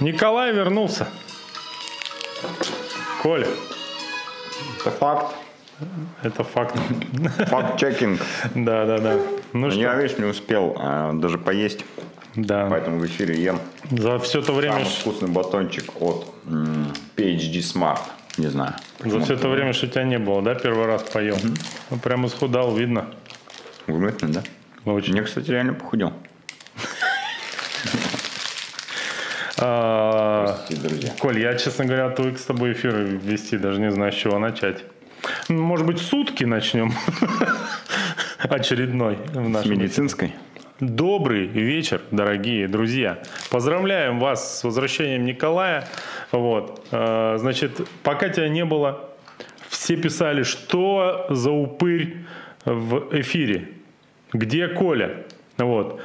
Николай вернулся. Коля, Это факт. это факт. Факт-чекинг. Да, да, да. Ну Я, что, видишь, не успел а, даже поесть, да. поэтому в эфире ем За все это время, самый вкусный батончик от м, PhD Smart. Не знаю. за все это время, что тебя не было, да, первый раз поел. Ну, Прям исхудал, видно. Выгодно, да? Очень. Я, кстати, реально похудел. А, Простите, друзья. Коль, я, честно говоря, отвык с тобой эфир вести, даже не знаю, с чего начать. Может быть, сутки начнем? Очередной в С нашем медицинской. Добрый вечер, дорогие друзья. Поздравляем вас с возвращением Николая. Вот. э, Значит, пока тебя не было, все писали, что за упырь в эфире. Где Коля? Вот.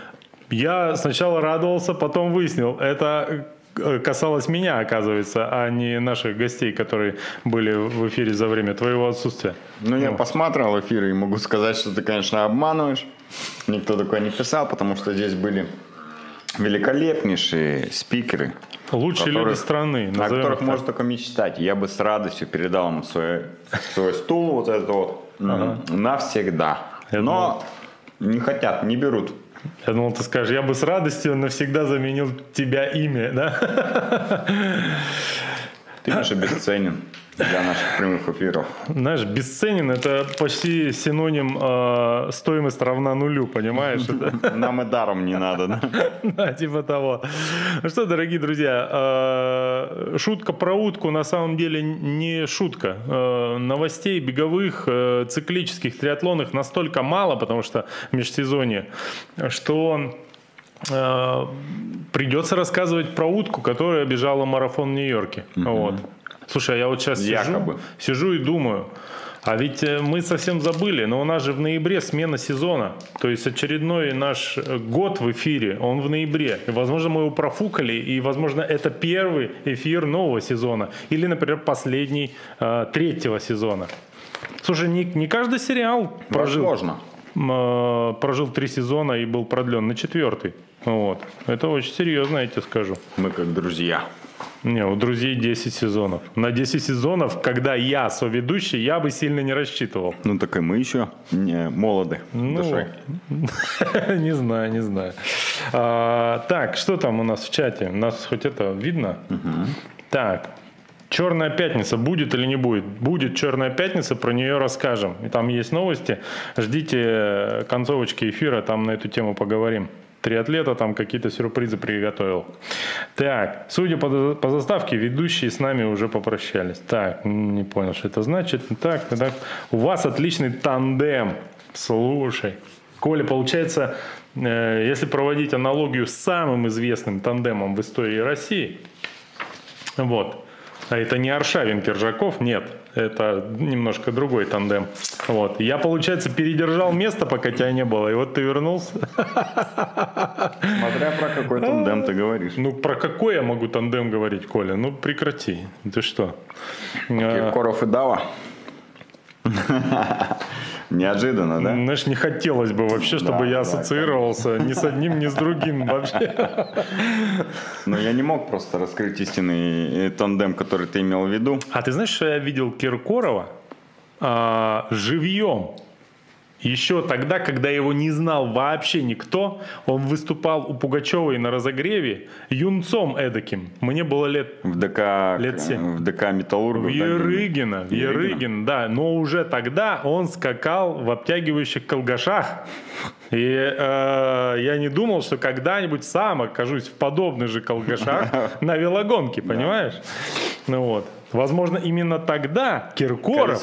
Я сначала радовался, потом выяснил, это касалось меня, оказывается, а не наших гостей, которые были в эфире за время твоего отсутствия. Ну, я посмотрел эфиры и могу сказать, что ты, конечно, обманываешь. Никто такое не писал, потому что здесь были великолепнейшие спикеры. Лучшие Которых- люди страны. О которых так. можно только мечтать. Я бы с радостью передал им свой, свой стул, вот этот вот, м, навсегда. Я Но не хотят, не берут. Я думал, ты скажешь, я бы с радостью навсегда заменил тебя имя, да? Ты, Миша, бесценен для наших прямых эфиров. Знаешь, бесценен это почти синоним э, стоимость равна нулю, понимаешь? Нам и даром не надо, да? Типа того. Ну что, дорогие друзья, э, шутка про утку на самом деле не шутка. Э, Новостей беговых, циклических, триатлонных настолько мало, потому что в межсезонье, что придется рассказывать про утку, которая бежала марафон в Нью-Йорке. Вот. Слушай, а я вот сейчас Якобы. сижу, сижу и думаю, а ведь э, мы совсем забыли, но у нас же в ноябре смена сезона. То есть очередной наш э, год в эфире, он в ноябре. И, возможно, мы его профукали, и, возможно, это первый эфир нового сезона. Или, например, последний э, третьего сезона. Слушай, не, не каждый сериал прожил, Возможно. э, прожил три сезона и был продлен на четвертый. Вот. Это очень серьезно, я тебе скажу. Мы как друзья. Не, у друзей 10 сезонов. На 10 сезонов, когда я соведущий, я бы сильно не рассчитывал. Ну, так и мы еще не молоды Ну, душой. не знаю, не знаю. А, так, что там у нас в чате? У нас хоть это видно? Так, Черная пятница будет или не будет? Будет Черная пятница, про нее расскажем. И там есть новости. Ждите э, концовочки эфира, там на эту тему поговорим. Триатлета там какие-то сюрпризы приготовил. Так, судя по, по заставке, ведущие с нами уже попрощались. Так, не понял, что это значит. Так, так. У вас отличный тандем. Слушай. Коля, получается, э, если проводить аналогию с самым известным тандемом в истории России, вот. А это не Аршавин Киржаков, нет. Это немножко другой тандем. Вот. Я, получается, передержал место, пока тебя не было, и вот ты вернулся. Смотря про какой тандем ты говоришь. Ну, про какой я могу тандем говорить, Коля? Ну, прекрати. Ты что? А, Киркоров и Дава. Неожиданно, да? Знаешь, не хотелось бы вообще, чтобы Да, я да, ассоциировался ни с одним, ни с другим вообще. Но я не мог просто раскрыть истинный э, тандем, который ты имел в виду. А ты знаешь, что я видел Киркорова а, живьем? Еще тогда, когда его не знал вообще никто, он выступал у Пугачевой на разогреве юнцом эдаким. Мне было лет В ДК, Лет семь. в ДК Металлургов. в да, Ерыгино, в. Ерыгин, да. Но уже тогда он скакал в обтягивающих колгашах. И э, я не думал, что когда-нибудь сам окажусь в подобных же колгашах на велогонке, понимаешь? Ну вот. Возможно, именно тогда Киркоров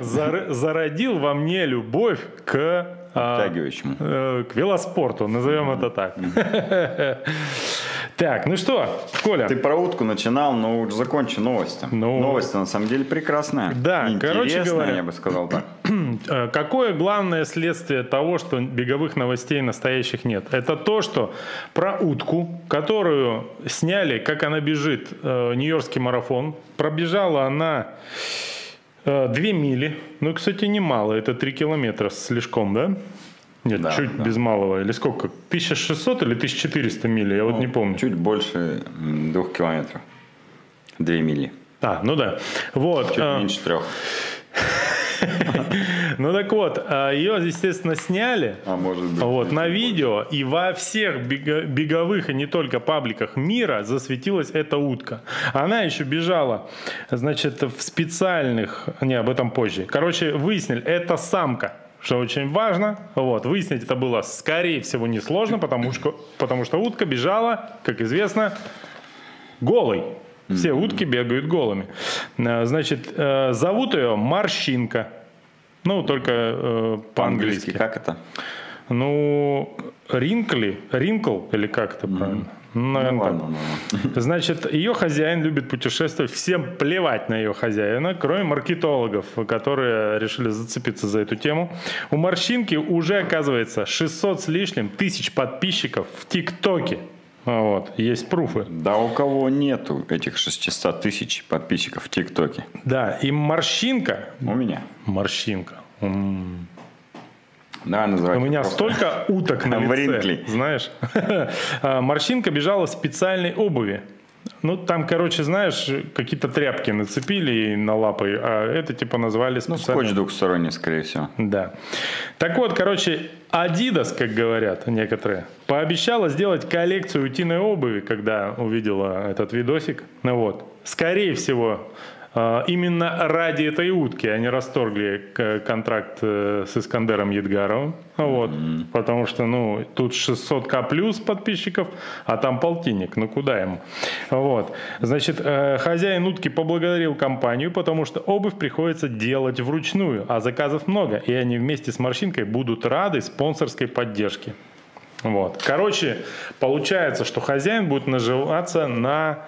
зар- зародил во мне любовь к а, Втягивающему. э, к велоспорту, назовем это так. Так, ну что, Коля, Ты про утку начинал, но уже закончи новости. Ну. Новость на самом деле прекрасная. Да, короче говоря. я бы сказал так. Э, Какое главное следствие того, что беговых новостей настоящих нет? Это то, что про утку, которую сняли, как она бежит, э, Нью-Йоркский марафон, пробежала она э, 2 мили. Ну, кстати, немало, это 3 километра слишком, да? Нет, Да, чуть да. без малого. Или сколько? 1600 или 1400 миль? Я вот не помню. Чуть больше двух километров. Две мили. А, ну да. Вот. Чуть а, меньше трех. Ну так вот, а, ее, естественно, сняли. А может быть. Вот, на видео и во всех беговых и не только пабликах мира засветилась эта утка. Она еще бежала, значит, в специальных... Не, об этом позже. Короче, выяснили, это самка. Что очень важно. Вот, выяснить это было, скорее всего, несложно, потому что, потому что утка бежала, как известно, голой. Все утки бегают голыми. Э, Значит, э, зовут ее Морщинка. Ну, только э, По-английски по-английски. как это? Ну, Ринкли, Ринкл, или как это правильно? Ну, Ну, наверное, так. ладно, ладно. Значит, ее хозяин любит путешествовать. Всем плевать на ее хозяина, кроме маркетологов, которые решили зацепиться за эту тему. У морщинки уже, оказывается, 600 с лишним тысяч подписчиков в ТикТоке. А Вот, есть пруфы. Да у кого нету этих 600 тысяч подписчиков в ТикТоке? Да, и морщинка, У меня. морщинка, М. Да, называть. У меня столько уток на лице, знаешь. А, Морщинка бежала в специальной обуви. Ну, там, короче, знаешь, какие-то тряпки нацепили на лапы, а это типа назвали Ну, специальной- скотч двухсторонний, скорее всего. Да. Так вот, короче, Adidas, как говорят некоторые, пообещала сделать коллекцию утиной обуви, когда увидела этот видосик. Ну вот. Скорее всего, именно ради этой утки они расторгли контракт э, с Искандером Едгаровым. Вот. Потому что, ну, тут 600к плюс подписчиков, а там полтинник. Ну, куда ему? Вот. Значит, э, хозяин утки поблагодарил компанию, потому что обувь приходится делать вручную, а заказов много, и они вместе с морщинкой будут рады спонсорской поддержке. Вот. Короче, получается, что хозяин будет наживаться на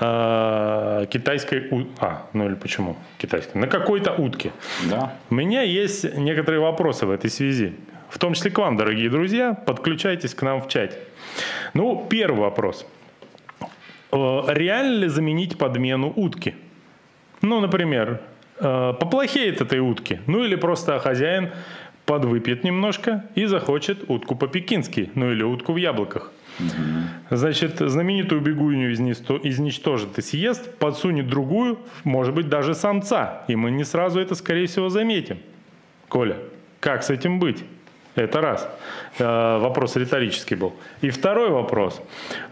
э, китайской... у- А, ну или почему китайской? На какой-то утке. Да. У меня есть некоторые вопросы в этой связи. В том числе к вам, дорогие друзья. Подключайтесь к нам в чате. Ну, первый вопрос. Э, Реально ли заменить подмену утки? Ну, например, э, поплохеет этой утки. Ну, или просто хозяин подвыпьет немножко и захочет утку по-пекински. Ну, или утку в яблоках. Значит, знаменитую бегунью изничтожит и съест, подсунет другую, может быть, даже самца. И мы не сразу это, скорее всего, заметим. Коля, как с этим быть? Это раз. Э, Вопрос риторический был. И второй вопрос.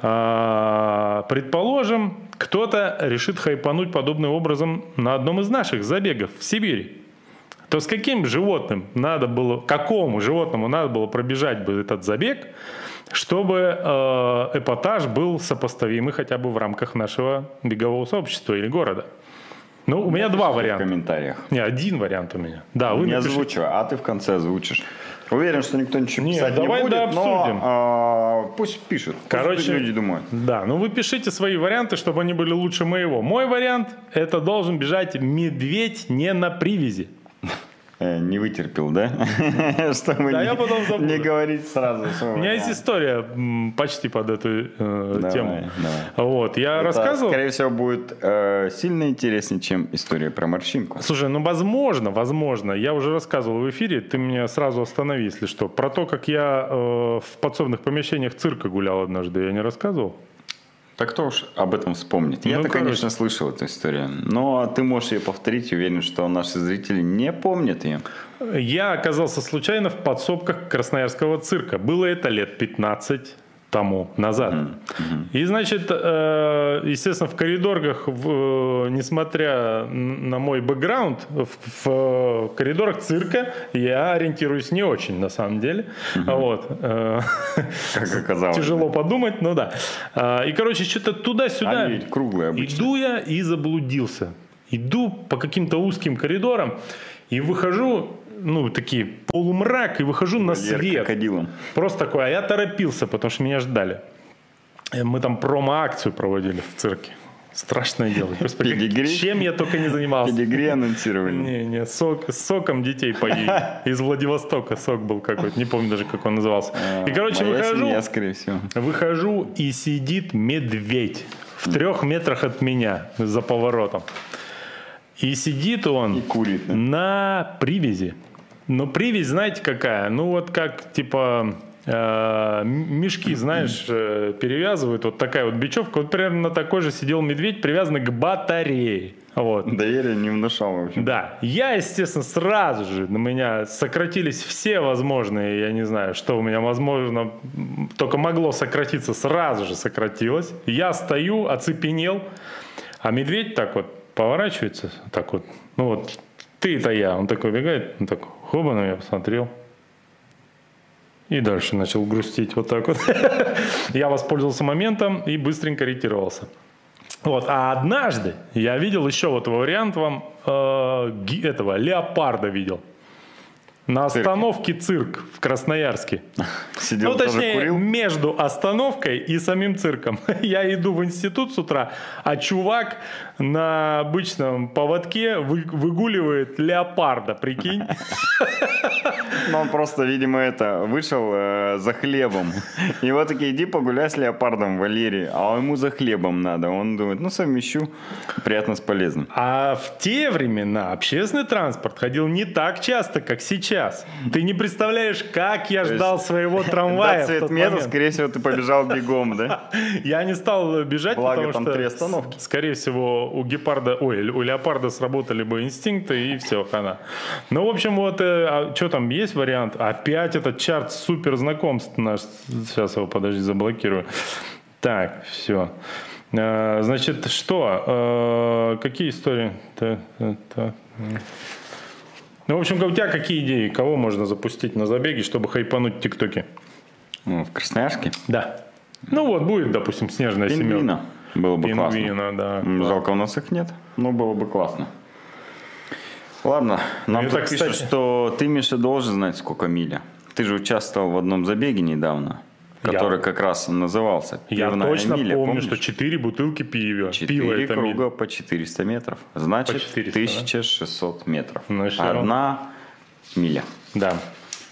Э, Предположим, кто-то решит хайпануть подобным образом на одном из наших забегов в Сибири. То с каким животным надо было, какому животному надо было пробежать бы этот забег, чтобы э, эпатаж был сопоставимый хотя бы в рамках нашего бегового сообщества или города? Ну, у меня два В варианта. комментариях. Не, один вариант у меня. Да, вы Не напишите. озвучивай, а ты в конце озвучишь. Уверен, что никто ничего Не, писать давай, не будет, да, обсудим. но а, пусть пишет. Пусть Короче, люди думают. Да, ну вы пишите свои варианты, чтобы они были лучше моего. Мой вариант – это должен бежать медведь не на привязи. Э, не вытерпел, да? Чтобы Да, не, я потом забуду. не говорить сразу. У меня есть история почти под эту э, Давай, тему. давай. Вот, я Это, рассказывал. скорее всего, будет э, сильно интереснее, чем история про морщинку. Слушай, ну возможно, возможно. Я уже рассказывал в эфире, ты меня сразу останови, если что. Про то, как я э, в подсобных помещениях цирка гулял однажды, я не рассказывал? Так кто уж об этом вспомнит? Я-то, Ну, короче. конечно, слышал эту историю. Но ты можешь ее повторить, уверен, что наши зрители не помнят ее. Я оказался случайно в подсобках Красноярского цирка. Было это лет 15 тому назад. И, значит, э, естественно, в коридорах, в, э, несмотря на мой бэкграунд, в, в коридорах цирка я ориентируюсь не очень, на самом деле. Вот. Э, Как оказалось. Тяжело подумать, но да. И, короче, что-то туда-сюда. Они ведь круглые обычно. Иду я и заблудился. Иду по каким-то узким коридорам и выхожу, ну, такие полумрак, и выхожу на Вольер свет. крокодилом. Просто такой, а я торопился, потому что меня ждали. Э, Мы там промо-акцию проводили в цирке. Страшное дело. Господи, Педигри? чем я только не занимался. Педигри анонсировали. Не, не, сок, с соком детей поили. Из Владивостока сок был какой-то, не помню даже, как он назывался. И, короче, А, Моя выхожу, семья, скорее всего. выхожу, и сидит медведь в трех метрах от меня за поворотом. И сидит он И курит. да? на привязи. Но привязь, знаете, какая? Ну, вот как, типа, э, мешки, знаешь, э, перевязывают, вот такая вот бечевка. Вот примерно на такой же сидел медведь, привязанный к батарее. Вот. Доверие не внушал, в общем. Да, я, естественно, сразу же на меня сократились все возможные, я не знаю, что у меня возможно, только могло сократиться, сразу же сократилось. Я стою, оцепенел, а медведь так вот поворачивается, так вот, ну вот, ты это я, он такой бегает, он такой, хоба на меня посмотрел, и дальше начал грустить вот так вот. Я воспользовался моментом и быстренько ретировался. Вот. А однажды я видел еще вот вариант вам э, этого леопарда видел. На остановке цирк в Красноярске. Сидел ну, точнее, курил. между остановкой и самим цирком. Я иду в институт с утра, а чувак на обычном поводке вы- выгуливает леопарда, прикинь. Ну, он просто, видимо, это, вышел э, за хлебом. Вот такие, иди погуляй с леопардом, Валерий. А ему за хлебом надо. Он думает, ну, совмещу приятно с полезным. А в те времена общественный транспорт ходил не так часто, как сейчас. Ты не представляешь, как я ждал своего трамвая Да, цвет мета, момент. скорее всего, ты побежал бегом, да? Я не стал бежать, Благо, потому там что, три остановки. скорее всего, у гепарда, ой, у леопарда сработали бы инстинкты, и все, хана. Ну, в общем, вот, что там, есть вариант? Опять этот чарт супер знакомств наш. Сейчас его, подожди, заблокирую. Так, все. Значит, что? Э, Какие истории? Ну, в общем, у тебя какие идеи? Кого можно запустить на забеге, чтобы хайпануть в ТикТоке? Ну, в Красноярске. Да. Ну вот, будет, допустим, снежная семерка. Пингвина. Было бы классно. Пингвина, да. М, Жалко, у нас их нет, но было бы классно. Ладно, нам Это, тут пишут, кстати- что ты, Миша, должен знать, сколько миля. Ты же участвовал в одном забеге недавно, Я- который как раз назывался Я «Пивная точно миля», помню, помнишь? что 4 бутылки пива. Пиво Четыре это круга миль. по 400 метров. Значит, По 400, да? 1600 метров. Ну? Одна миля. Да.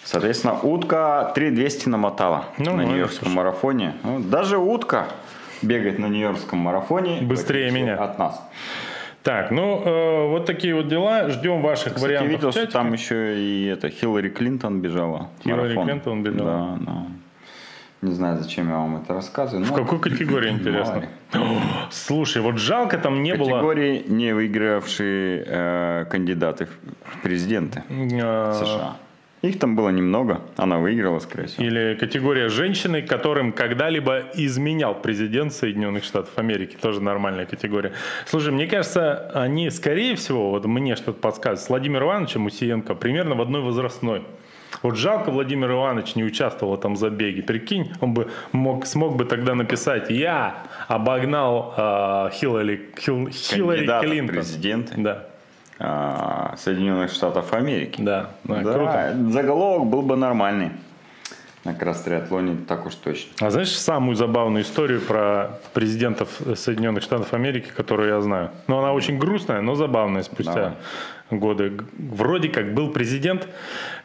Соответственно, утка 3200 намотала Ну, на ну, Нью-Йоркском марафоне. Ну, даже утка бегает на Нью-Йоркском марафоне. Быстрее меня. От нас. Так, ну э, вот такие вот дела. Ждем ваших Кстати, я вариантов. видел, что там еще и это Хиллари Клинтон бежала. Хиллари марафон. Клинтон бежала. Да, да. Не знаю, зачем я вам это рассказываю. В какой категории, интересно? Слушай, вот жалко там не было... Категории не выигравшие э, кандидаты в президенты э, США. Их там было немного. Она выиграла, скорее всего. Или категория женщины, которым когда-либо изменял президент Соединенных Штатов Америки. Тоже нормальная категория. Слушай, мне кажется, они, скорее всего, вот мне что-то подсказывает, с Владимиром Ивановичем Усиенко примерно в одной возрастной. Вот жалко Владимир Иванович не участвовал в этом забеге. Прикинь, он бы мог, смог бы тогда написать «Я обогнал э, Хиллари, Хилл- Хиллари Клинтон». президенты. Да, а, Соединенных Штатов Америки. да, да, Да, круто. заголовок был бы нормальный. На кросс-триатлоне так уж точно. А знаешь самую забавную историю про президентов Соединенных Штатов Америки, которую я знаю? Ну, она очень грустная, но забавная спустя Давай. Годы. Вроде как был президент,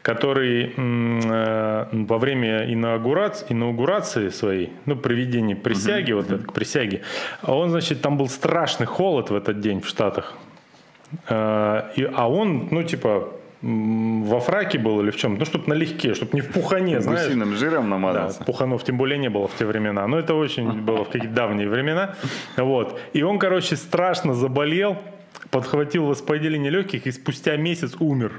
который э, во время инаугурации, инаугурации своей, ну, проведения присяги, вот это, к присяге, он, значит, там был страшный холод в этот день в Штатах. Э, и- а он, ну, типа, во фраке был или в чем? Ну, чтобы налегке, чтобы не в пухане, знаешь. Гусиным жиром Да, намазался. пуханов тем более не было в те времена. Но это очень было в какие-то давние времена. Вот. И он, короче, страшно заболел, подхватил воспаление легких и спустя месяц умер.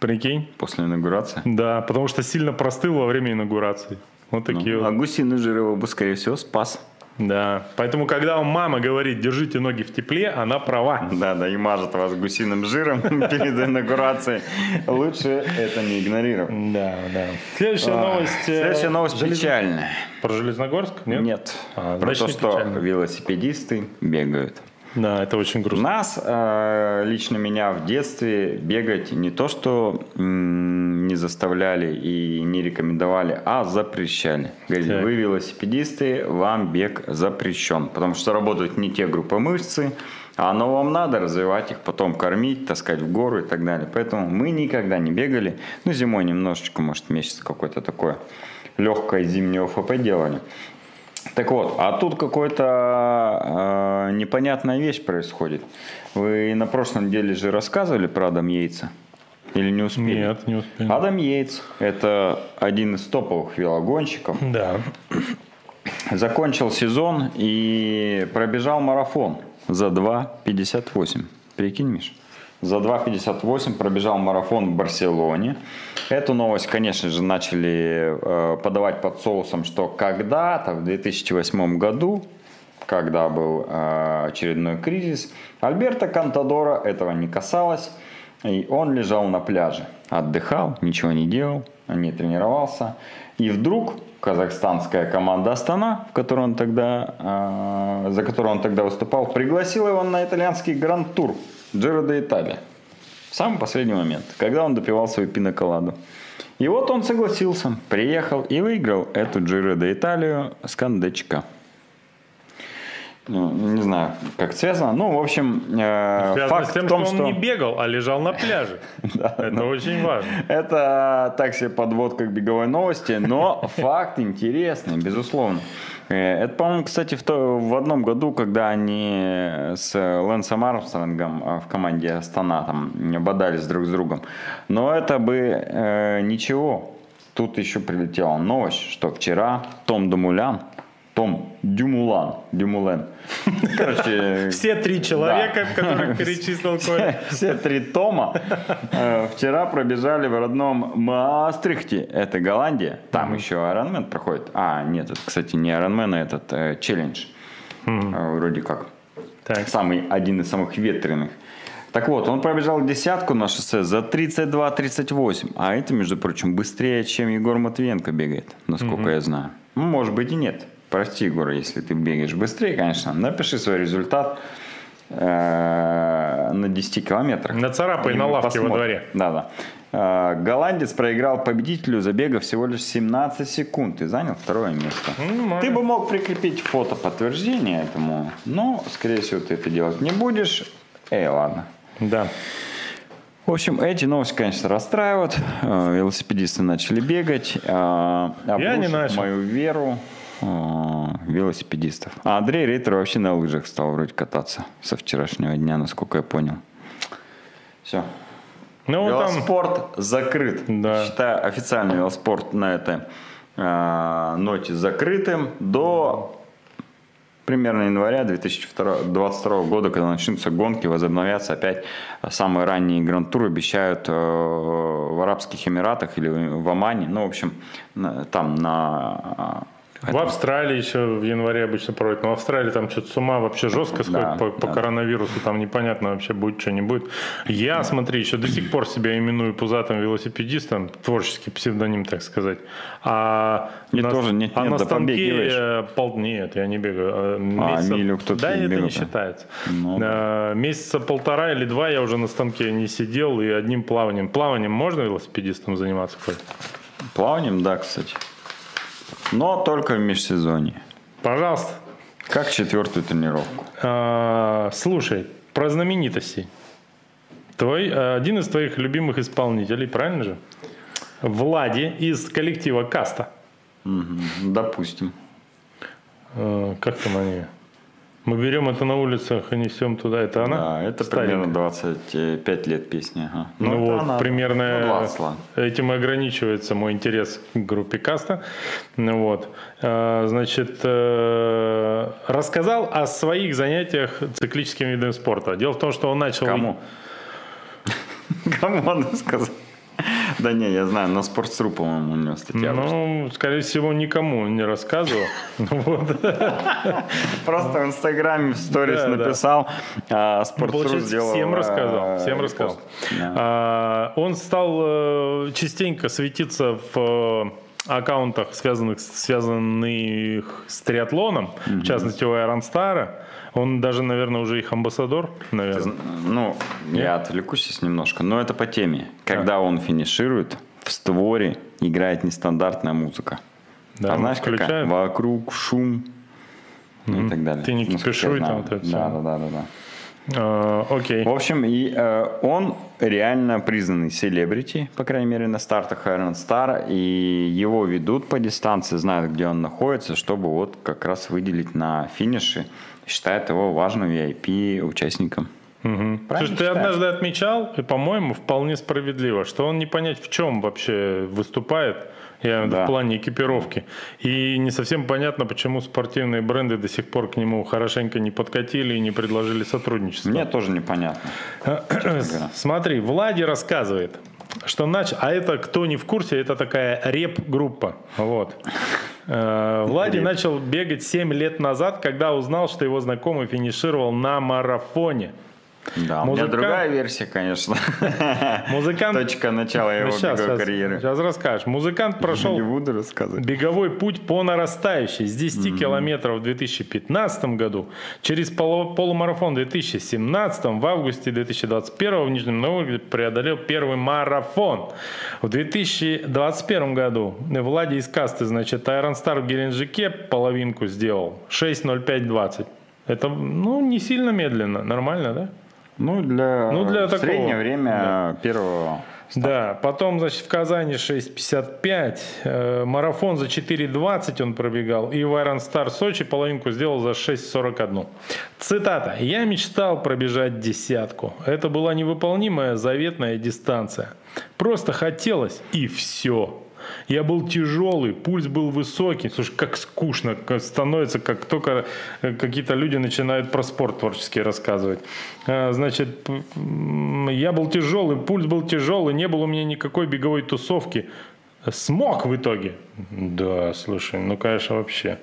Прикинь? После инаугурации. Да, потому что сильно простыл во время инаугурации. Вот такие А вот. гусиный жир его бы, скорее всего, спас. Да. Поэтому, когда вам мама говорит, держите ноги в тепле, она права. Да, да, и мажет вас гусиным жиром перед инаугурацией. Лучше это не игнорировать. Да, да. Следующая новость. э, Следующая новость печальная. Про Железногорск? Нет? Нет. А, Про то, что велосипедисты бегают. Да, это очень грустно. Нас, э, лично меня в детстве бегать не то, что не заставляли и не рекомендовали, а запрещали. Говорили, вы велосипедисты, вам бег запрещен, потому что работают не те группы мышцы, а оно вам надо развивать их, потом кормить, таскать в гору и так далее. Поэтому мы никогда не бегали. Ну, зимой немножечко, может, месяц какой-то такое легкое зимнее ОФП делали. Так вот, а тут какая-то э, непонятная вещь происходит. Вы на прошлом деле же рассказывали про Адам Яйца. Или не успели? Нет, не успели. Адам Йейтс – это один из топовых велогонщиков. Да. Закончил сезон и пробежал марафон за 2.58. Прикинь, Миш? За 2.58 пробежал марафон в Барселоне. Эту новость, конечно же, начали э, подавать под соусом, что когда-то, в 2008 году, когда был э, очередной кризис, Альберта Кантадора этого не касалось, и он лежал на пляже, отдыхал, ничего не делал, не тренировался. И вдруг казахстанская команда Астана, в которой он тогда, э, за которую он тогда выступал, пригласила его на итальянский гранд-тур Джиро де Италия. В самый последний момент, когда он допивал свою пиноколаду. И вот он согласился, приехал и выиграл эту Джиро Италию с кондачка. Ну, не знаю, как связано. Ну, в общем, э, Связано факт с тем, в том, что что... он не бегал, а лежал на пляже. Это очень важно. Это так себе подводка к беговой новости, но факт интересный, безусловно. Э, Это, по-моему, кстати, в, то, в одном году, когда они с Лэнсом Армстронгом э, в команде Астана там бодались друг с другом. Но это бы э, ничего. Тут еще прилетела новость, что вчера Том Думулян, Том Дюмулан, Дюмулен, короче, Все три человека, Да. которых перечислил Коля. все три тома э, вчера пробежали в родном Маастрихте. Это Голландия. Там еще Ironman проходит. А, нет, это, кстати, не Ironman, а этот э, челлендж. Э, Вроде как. Так. Самый, один из самых ветреных. Так вот, он пробежал десятку на шоссе за 32-38. А это, между прочим, быстрее, чем Егор Матвиенко бегает, насколько я знаю. Может быть и нет. Прости, Егор, если ты бегаешь быстрее, конечно. Напиши свой результат э, на 10 километрах. Нацарапай И на лавке во посмотрим. дворе. Да, да. Э, Голландец проиграл победителю забега всего лишь 17 секунд и занял второе место. Нормально. Ты бы мог прикрепить фото подтверждения этому, но, скорее всего, ты это делать не будешь. Эй, ладно. Да. В общем, эти новости, конечно, расстраивают. Э, Велосипедисты начали бегать. э, Я не начал. мою веру велосипедистов. А Андрей Рейтер вообще на лыжах стал вроде кататься со вчерашнего дня, насколько я понял. Все. Ну, вот там... Велоспорт закрыт. Да. Считаю официальный велоспорт на этой э, ноте закрытым до примерно января 2022 года, когда начнутся гонки, возобновятся опять самые ранние гранд-туры, обещают э, в Арабских Эмиратах или в Омане, ну, в общем, на- там на... э, В Австралии еще в январе обычно проводят. Но в Австралии там что-то с ума вообще жестко сходит Да, по, по да. коронавирусу. Там непонятно вообще будет, что не будет. Я, смотри, еще до сих пор себя именую пузатым велосипедистом. Творческий псевдоним, так сказать. А И на, тоже нет, а нет, на да станке э, пол... Нет, я не бегаю. А, месяца- милю кто-то Да, это бегал, не да. считается. Ну. А, месяца полтора или два я уже на станке не сидел и одним плаванием. Плаванием можно велосипедистом заниматься, Коль? Плаванием, да, кстати. Но только в межсезонье. Пожалуйста. Как четвертую тренировку. А, слушай, про знаменитостей. Твой, э, один из твоих любимых исполнителей, правильно же? Влади из коллектива Каста. Мгм, Допустим. Э, Как там они? Мы берем это на улицах и несем туда. Это она? Да, это Старенькая. примерно 25 лет песни. Ага. Ну, это вот, она. примерно Ну, 20, ладно. этим и ограничивается мой интерес к группе Каста. Ну, вот. Э, Значит, э, рассказал о своих занятиях циклическим видом спорта. Дело в том, что он начал... Кому? Кому он сказал? Да не, я знаю, на спортсру, по-моему, у него статья. Ну, скорее всего, никому не рассказывал. Ну. Просто в Инстаграме в сторис написал, а спортсру Получается, сделал... всем рассказал. э, Всем рассказал. А, Он стал э, частенько светиться в э, аккаунтах, связанных, связанных с триатлоном, в частности у Star. Он даже, наверное, уже их амбассадор, наверное. Ну, я отвлекусь сейчас немножко, но это по теме. Когда он финиширует, в створе играет нестандартная музыка. Да, а знаешь, какая? включает. Вокруг шум. Ну, и так далее. Ты не я кипишуй там вот это Да, да, да, да, да. А, Окей. В общем, и, э, он реально признанный селебрити, по крайней мере, на стартах Iron Star, и его ведут по дистанции, знают, где он находится, чтобы вот как раз выделить на финише, считают его важным VIP участником. Угу. Слушай, ты однажды отмечал, и, по-моему, вполне справедливо, что он не понять, в чем вообще выступает, я Да. в плане экипировки. И не совсем понятно, почему спортивные бренды до сих пор к нему хорошенько не подкатили и не предложили сотрудничество. Мне тоже непонятно. говоря. Смотри, Влади рассказывает, что нач... А это, кто не в курсе, это такая реп-группа. Вот. Э, Влади начал бегать 7 лет назад, когда узнал, что его знакомый финишировал на марафоне. Да, у меня другая версия, конечно. Музыкант... Точка начала его Ну, щас, беговой щас, карьеры. щас расскажешь. Музыкант прошел буду. Беговой путь по нарастающей с 10 километров в 2015 году через полу- полумарафон в 2017 в августе 2021 в Нижнем Новгороде преодолел первый марафон. В 2021 году Влади из касты, значит, Iron Star в Геленджике половинку сделал 6.05.20. Это, ну, не сильно медленно, нормально, да? Ну, для, Ну, для такого, среднее время первого Да, потом, значит, в Казани 6.55, э, марафон за 4.20 он пробегал, и в Iron Star Сочи половинку сделал за 6.41. Цитата. «Я мечтал пробежать десятку. Это была невыполнимая заветная дистанция. Просто хотелось, и все». Я был тяжелый, пульс был высокий. Слушай, как скучно становится, как только э, какие-то люди начинают про спорт творчески рассказывать. А, Значит, я был тяжелый, пульс был тяжелый, не было у меня никакой беговой тусовки. Смог в итоге. Да, слушай, ну, конечно, вообще.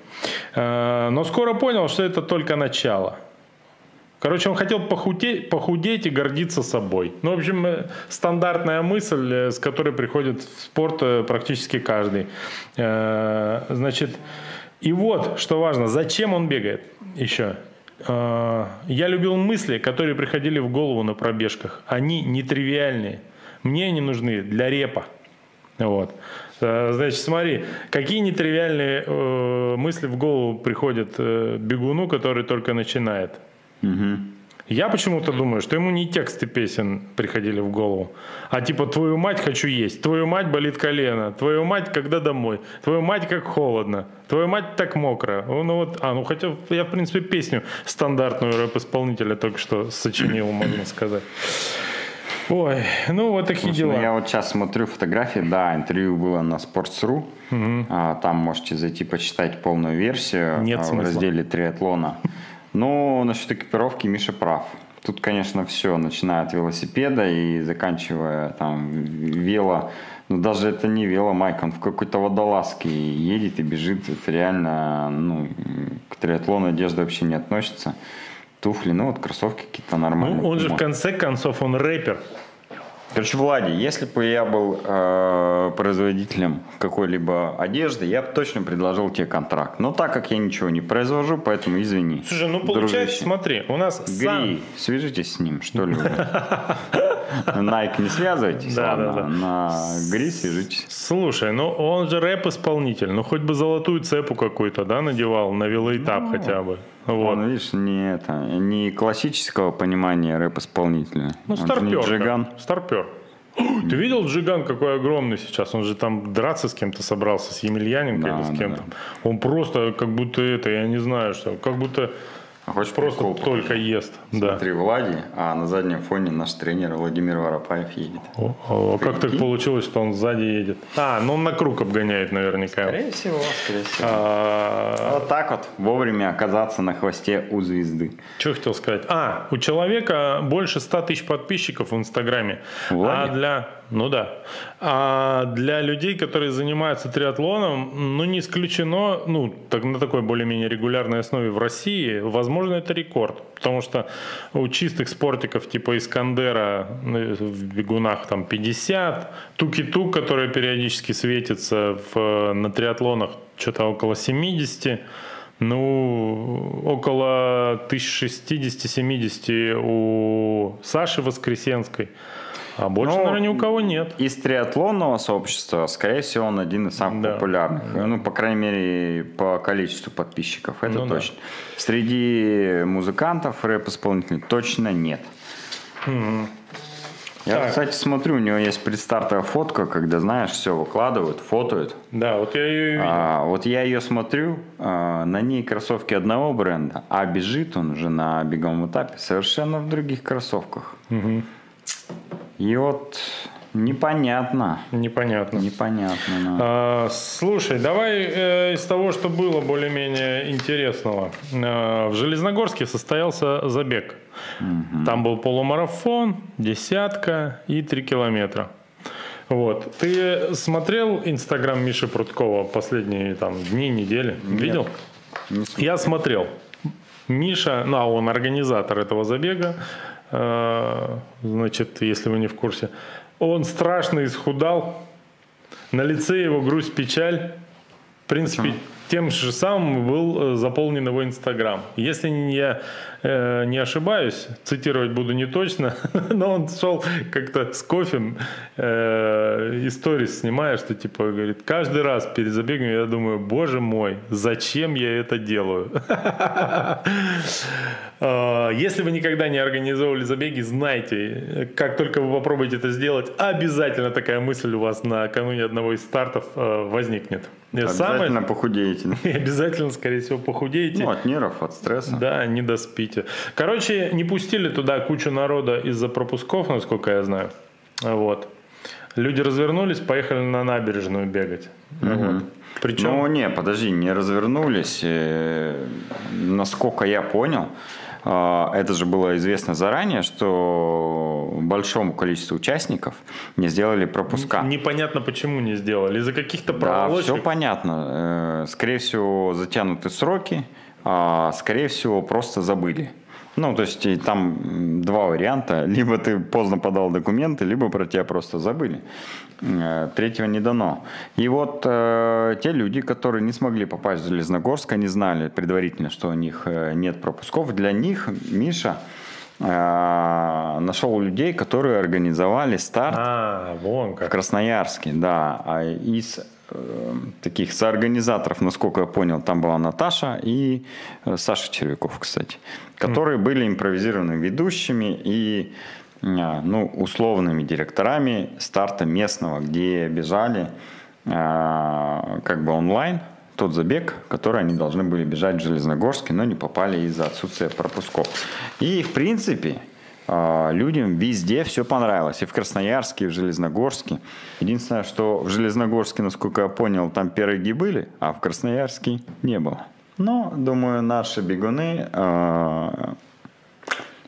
А, Но скоро понял, что это только начало. Короче, он хотел похудеть, похудеть и гордиться собой. Ну, в общем, э, стандартная мысль, э, с которой приходит в спорт э, практически каждый. Значит, и вот, что важно, зачем он бегает еще? Я любил мысли, которые приходили в голову на пробежках. Они нетривиальные. Мне они нужны для репа. Вот. Значит, смотри, какие нетривиальные мысли в голову приходят бегуну, который только начинает. Я почему-то думаю, что ему не тексты песен приходили в голову, а типа «Твою мать хочу есть», «Твою мать болит колено», «Твою мать когда домой», «Твою мать как холодно», «Твою мать так мокро». Ну вот, а, ну хотя я в принципе песню стандартную рэп-исполнителя только что сочинил, можно сказать. Ой, ну вот такие Слушай, ну, дела. я вот сейчас смотрю фотографии, да, интервью было на Sports.ru, А, там можете зайти почитать полную версию Нет а, в смысла. разделе триатлона. Ну, насчет экипировки Миша прав. Тут, конечно, все, начиная от велосипеда и заканчивая там вело. Ну, даже это не вело, Майк, он в какой-то водолазке едет и бежит. Это реально, ну, к триатлону одежда вообще не относится. Туфли, ну вот кроссовки какие-то нормальные. Ну, он же в конце концов, он рэпер. Короче, Влади, если бы я был э, производителем какой-либо одежды, я бы точно предложил тебе контракт. Но так как я ничего не произвожу, поэтому извини. Слушай, ну получается, дружище. смотри, у нас сам- Гри, свяжитесь с ним, что ли. Nike не связывайтесь, Да, да, да. на Гри свяжитесь. Слушай, ну он же рэп-исполнитель, ну хоть бы золотую цепу какую-то, да, надевал на велоэтап хотя бы. Вот. Он, видишь, не, это, не классического понимания рэп-исполнителя. Ну, старпер. Джиган. да. Старпер. Ты видел Джиган какой огромный сейчас? Он же там драться с кем-то собрался, с Емельяненко Да, или с да, кем-то. Он просто как будто это, я не знаю что, как будто хочешь просто прикол только ест. Да. Смотри, Влади, а на заднем фоне наш тренер Владимир Воропаев едет. О, о, как так получилось, что он сзади едет? А, ну он на круг обгоняет наверняка. Скорее всего, скорее всего. А, Вот так вот вовремя оказаться на хвосте у звезды. Что хотел сказать? А, у человека больше 100 тысяч подписчиков в Инстаграме. Влади? А для... Ну да. А для людей, которые занимаются триатлоном, ну не исключено, ну так, на такой более-менее регулярной основе в России, возможно, это рекорд. Потому что у чистых спортиков типа Искандера э, в бегунах там 50, Туки-Тук, который периодически светится в, на триатлонах, что-то около 70. Ну, около 1060-70 у Саши Воскресенской. А больше, Ну, наверное, ни у кого нет. Из триатлонного сообщества, скорее всего, он один из самых Да. популярных. Ну, по крайней мере, по количеству подписчиков. Это Ну да. точно. Среди музыкантов, рэп-исполнителей точно нет. Я, Так. кстати, смотрю, у него есть предстартовая фотка, когда, знаешь, все выкладывают, фотоют. Да, вот я ее видел. А, вот я ее смотрю, а, на ней кроссовки одного бренда, а бежит он уже на беговом этапе совершенно в других кроссовках. И вот непонятно, Непонятно. непонятно. да. А, слушай, давай э, из того, что было более-менее интересного. Э, в Железногорске состоялся забег. Там был полумарафон, десятка и три километра. Вот. Ты смотрел Инстаграм Миши Прудкова последние там дни, недели? Видел? Не смотрел. Я смотрел. Миша, ну а он организатор этого забега, значит, если вы не в курсе, он страшно исхудал, на лице его грусть, печаль. В принципе, тем же самым был э, заполнен его Инстаграм. Если не- я э, не ошибаюсь, цитировать буду не точно, но он шел как-то с кофе, э, истории снимая, что типа говорит, каждый раз перед забегом я думаю, боже мой, зачем я это делаю? А, Если вы никогда не организовывали забеги, знайте, как только вы попробуете это сделать, обязательно такая мысль у вас накануне одного из стартов э, возникнет. Обязательно Самое, похудеете. и обязательно, скорее всего, похудеете. Ну, от нервов, от стресса. Да, не доспите. Короче, не пустили туда кучу народа из-за пропусков, насколько я знаю. Вот. Люди развернулись, поехали на набережную бегать. Вот. Причем... Ну, не, подожди, не развернулись. Э, Насколько я понял, а, это же было известно заранее, что большому количеству участников не сделали пропуска. Непонятно, почему не сделали. Из-за каких-то Да, проволочек. все понятно. Э, Скорее всего, затянуты сроки, скорее всего, просто забыли. Ну, то есть там два варианта. Либо ты поздно подал документы, либо про тебя просто забыли. Э, Третьего не дано. И вот э, те люди, которые не смогли попасть в Железногорск, они знали предварительно, что у них э, нет пропусков. Для них Миша э, нашел людей, которые организовали старт А, вон в как. Красноярске, да. А из таких соорганизаторов, насколько я понял, там была Наташа и э, Саша Червяков, кстати, которые были импровизированными ведущими и э, ну, условными директорами старта местного, где бежали э, как бы онлайн тот забег, который они должны были бежать в Железногорске, но не попали из-за отсутствия пропусков. И, в принципе, людям везде все понравилось. И в Красноярске, и в Железногорске. Единственное, что в Железногорске, насколько я понял, там пироги были, а в Красноярске не было. Но, думаю, наши бегуны а,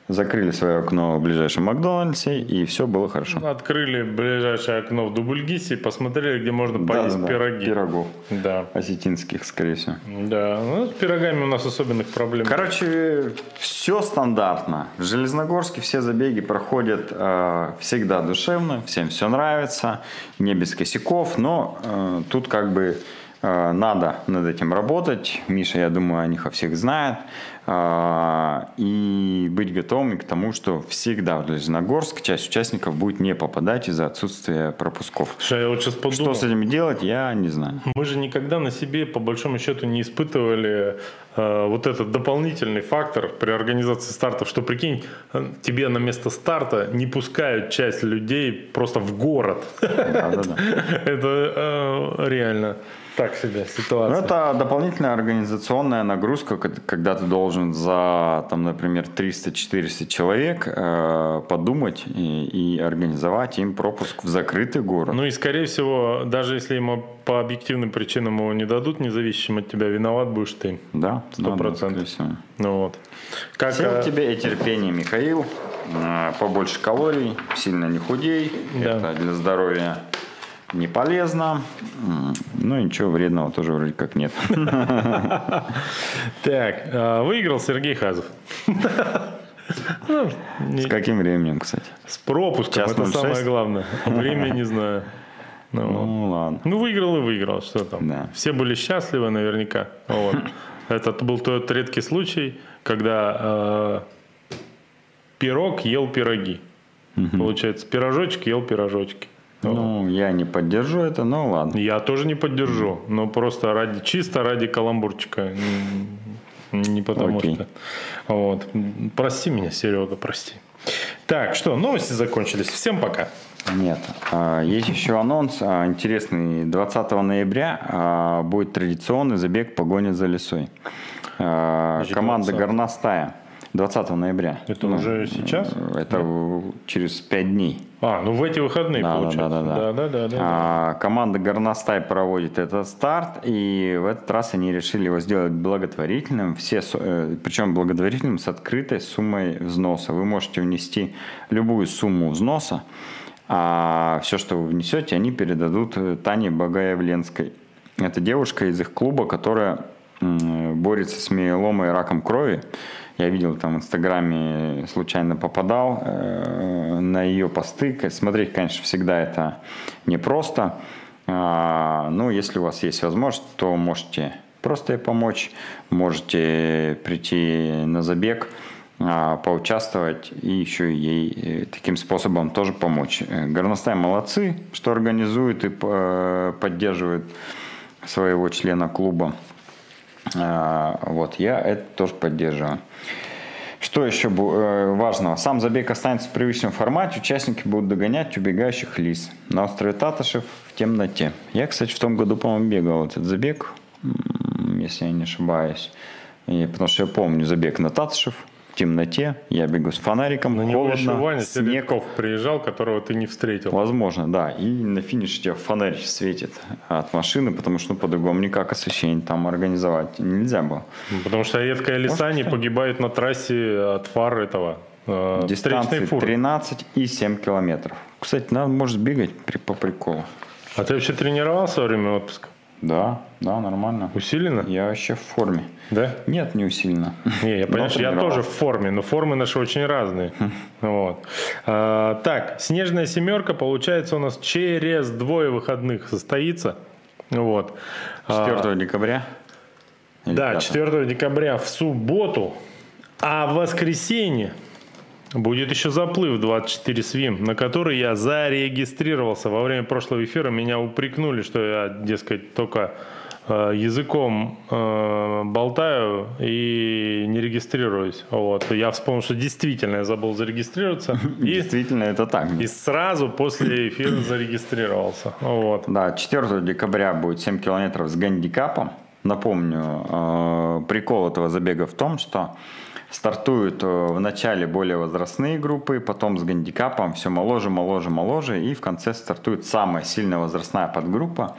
закрыли свое окно в ближайшем Макдональдсе, и все было хорошо. Открыли ближайшее окно в Дубльгисе и посмотрели, где можно поесть Да-да-да, пироги. Пирогов. Да. Осетинских, скорее всего. Да. Ну, с пирогами у нас особенных проблем. Короче, все стандартно. В Железногорске все забеги проходят э, всегда душевно, всем все нравится, не без косяков, но э, тут как бы э, надо над этим работать. Миша, я думаю, о них о всех знает. Э, и быть готовыми к тому, что всегда в Железногорск часть участников будет не попадать из-за отсутствия пропусков. Слушай, я вот сейчас подумал. Что с этим делать, я не знаю. Мы же никогда на себе, по большому счету, не испытывали э, вот этот дополнительный фактор при организации стартов, что, прикинь, э, тебе на место старта не пускают часть людей просто в город. Да-да-да. Это э, реально так себе Ну, ситуация. это дополнительная организационная нагрузка, когда ты должен за, там, например, 300-400 человек э, подумать и, и организовать им пропуск в закрытый город. Ну и, скорее всего, даже если ему по объективным причинам его не дадут, независимо от тебя, виноват будешь ты. да, сто да, да, процентов. скорее всего. Ну вот. Как, Сил э, тебе и терпения, Михаил. Э, Побольше калорий, сильно не худей. Да. Это для здоровья не полезно. Ну, ничего вредного тоже вроде как нет. Так, э, выиграл Сергей Хазов. Ну, С каким временем, кстати? С пропуском, это 06? самое главное. Время не знаю. Ну. Ну, ладно. Ну, выиграл и выиграл, что там. Все были счастливы наверняка. Это был тот редкий случай, когда э, пирог ел пироги. Получается, пирожочек ел пирожочки. Вот. Ну, я не поддержу это, но ладно. Я тоже не поддержу, но просто ради чисто ради каламбурчика. Не потому Окей. что. Вот. Прости меня, Серега, прости. Так, что, новости закончились. Всем пока. Нет. А, есть еще анонс а, интересный. 20 ноября а, будет традиционный забег погони за лесой. Команда Горностая. 20 ноября. Это ну, уже сейчас? Это да. через 5 дней. А, ну в эти выходные да, получается. Да, да, да. да. да, да, да, а, команда Горностай проводит этот старт, и в этот раз они решили его сделать благотворительным. Все, э, причем благотворительным с открытой суммой взноса. Вы можете внести любую сумму взноса, а все, что вы внесете, они передадут э, Тане Багаевленской. Это девушка из их клуба, которая борется с миеломой и раком крови. Я видел там в Инстаграме, случайно попадал э, на ее посты. Смотреть, конечно, всегда это непросто. А, ну, если у вас есть возможность, то можете просто ей помочь. Можете прийти на забег, а, поучаствовать и еще ей э, таким способом тоже помочь. Э, Горностай молодцы, что организуют и э, поддерживают своего члена клуба. А, вот, я это тоже поддерживаю. Что еще э, важного? Сам забег останется в привычном формате. Участники будут догонять убегающих лис на острове Татышев в темноте. Я, кстати, в том году, по-моему, бегал этот забег, если я не ошибаюсь. И, потому что я помню забег на Татышев темноте, я бегу с фонариком, на холодно, него Ваня снег. приезжал, которого ты не встретил. Возможно, да. И на финише тебя фонарь светит от машины, потому что ну, по-другому никак освещение там организовать нельзя было. Потому что редкая леса не погибает на трассе от фар этого э, Дистанции фуры. 13 и 7 километров. Кстати, надо, может, бегать при, по приколу. А ты вообще тренировался во время отпуска? Да, да, нормально. Усиленно? Я вообще в форме. Да? Нет, не усиленно. Не, я понимаю, я тоже в форме, но формы наши очень разные. Вот. А, так, снежная семерка получается у нас через двое выходных состоится. Вот. 4 а, декабря? да, 5? 4 декабря в субботу. А в воскресенье Будет еще заплыв 24 свим, на который я зарегистрировался. Во время прошлого эфира меня упрекнули, что я, дескать, только э, языком э, болтаю и не регистрируюсь. Вот. Я вспомнил, что действительно я забыл зарегистрироваться. Действительно, это так. И сразу после эфира зарегистрировался. Вот. Да, 4 декабря будет 7 километров с гандикапом. Напомню, э, прикол этого забега в том, что Стартуют э, в начале более возрастные группы, потом с гандикапом все моложе, моложе, моложе, и в конце стартует самая сильная возрастная подгруппа.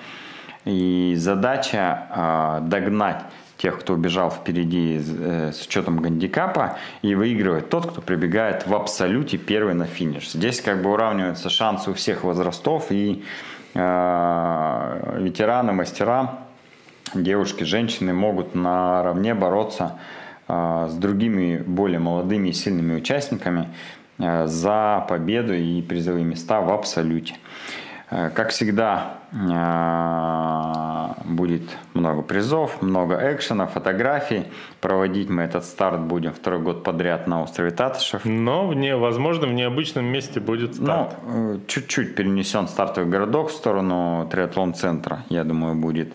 И задача э, догнать тех, кто убежал впереди э, с учетом гандикапа, и выигрывает тот, кто прибегает в абсолюте первый на финиш. Здесь как бы уравниваются шансы у всех возрастов, и э, ветераны, мастера, девушки, женщины могут наравне бороться а, с другими более молодыми и сильными участниками а, за победу и призовые места в абсолюте. А, как всегда, будет много призов, много экшена, фотографий. Проводить мы этот старт будем второй год подряд на острове Татышев. Но, вне, возможно, в необычном месте будет старт. Ну, чуть-чуть перенесен стартовый городок в сторону триатлон-центра, я думаю, будет.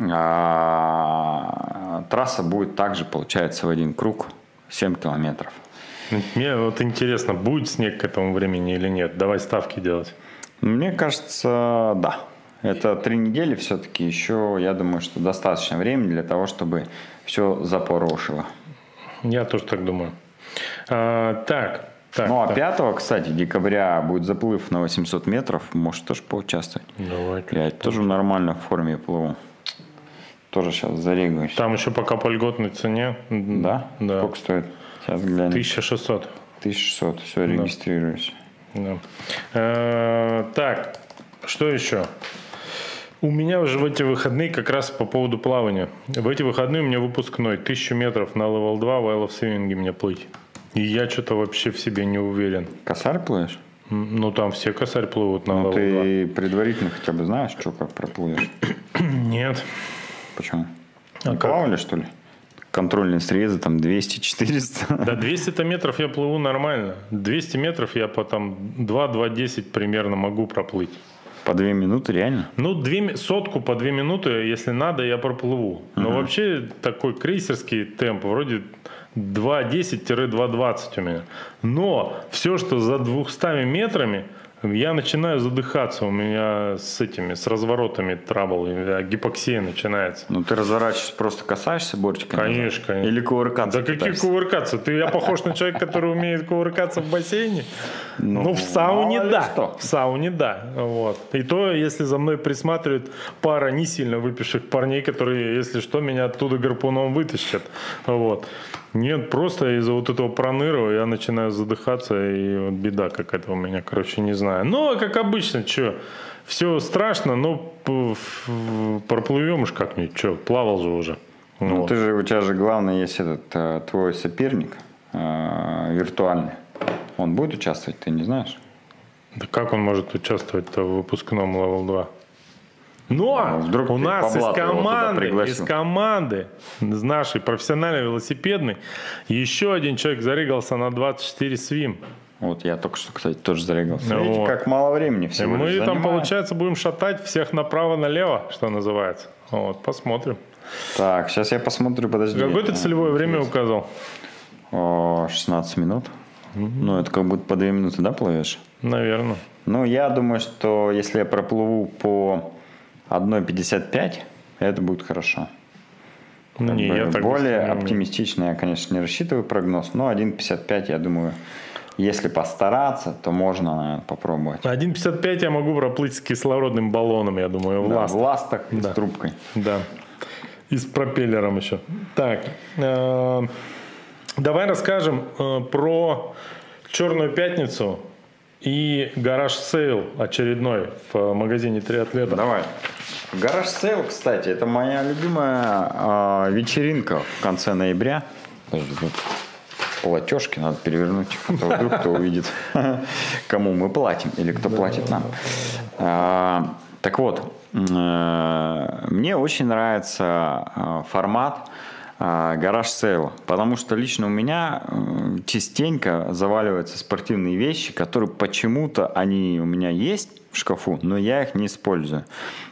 А, трасса будет также, получается, в один круг 7 километров. Мне вот интересно, будет снег к этому времени или нет? Давай ставки делать. Мне кажется, да. Это три недели все-таки еще, я думаю, что достаточно времени для того, чтобы все запорошило. Я тоже так думаю. А, так, так, ну, а так. 5, кстати, декабря будет заплыв на 800 метров. Может тоже поучаствовать. Давай. Я тоже в форме плыву. Тоже сейчас зарегаюсь. Там еще пока по льготной цене. Да? Да. Сколько стоит? Сейчас глянем. 1600. 1600. Все, регистрируюсь. Да. Э, так, что еще? У меня уже в эти выходные как раз по поводу плавания. В эти выходные у меня выпускной. Тысячу метров на Level 2 в I Love Swimming мне плыть. И я что-то вообще в себе не уверен. Косарь плывешь? Ну, там все косарь плывут на ну, ты предварительно хотя бы знаешь, что как проплывешь? Нет. Почему? А плавали, что ли? Контрольные срезы там 200-400. Да 200 метров я плыву нормально. 200 метров я по там 2-2-10 примерно могу проплыть. По 2 минуты реально? Ну, 2, сотку по 2 минуты, если надо, я проплыву. Но угу. вообще такой крейсерский темп, вроде 2.10-2.20 у меня. Но все, что за 200 метрами, я начинаю задыхаться. У меня с этими, с разворотами трабл, гипоксия начинается. Ну, ты разворачиваешься, просто касаешься бортика? Конечно, конечно. Или кувыркаться Да какие кувыркаться? Ты, я похож на человека, который умеет кувыркаться в бассейне? Ну, ну в сауне да. Что. В сауне да. Вот. И то, если за мной присматривает пара не сильно выпивших парней, которые, если что, меня оттуда гарпуном вытащат. Вот. Нет, просто из-за вот этого пронырова я начинаю задыхаться, и вот беда какая-то у меня, короче, не знаю. Ну, а как обычно, что, все страшно, но проплывем уж как-нибудь, что, плавал же уже. Ну, вот. ты же, у тебя же главный есть этот э, твой соперник э, виртуальный. Он будет участвовать, ты не знаешь? Да как он может участвовать в выпускном Level 2? Но а Вдруг у нас из команды, из команды, из нашей профессиональной велосипедной, еще один человек зарегался на 24 свим. Вот я только что, кстати, тоже зарегался. Вот. Видите, как мало времени всего И Мы там, занимаем. получается, будем шатать всех направо-налево, что называется. Вот, посмотрим. Так, сейчас я посмотрю, подожди. Какое ты целевое время указал? О, 16 минут. Угу. Ну, это как будто по 2 минуты, да, плывешь? Наверное. Ну, я думаю, что если я проплыву по 1,55, это будет хорошо. Ну, не, я так более оптимистично я, конечно, не рассчитываю прогноз, но 1,55, я думаю, если постараться, то можно наверное, попробовать. 1,55 я могу проплыть с кислородным баллоном, я думаю, в да, ластах. В ластах да. с трубкой. Да. И с пропеллером еще. Так, э, давай расскажем э, про Черную пятницу и garage sale очередной в магазине «Триатлета». Давай. Garage sale, кстати, это моя любимая э, вечеринка в конце ноября. Подожди, тут платежки надо перевернуть, а то вдруг кто увидит, кому мы платим или кто платит нам. А, так вот, э, мне очень нравится э, формат э, гараж сейла, потому что лично у меня частенько заваливаются спортивные вещи, которые почему-то они у меня есть, в шкафу, но я их не использую.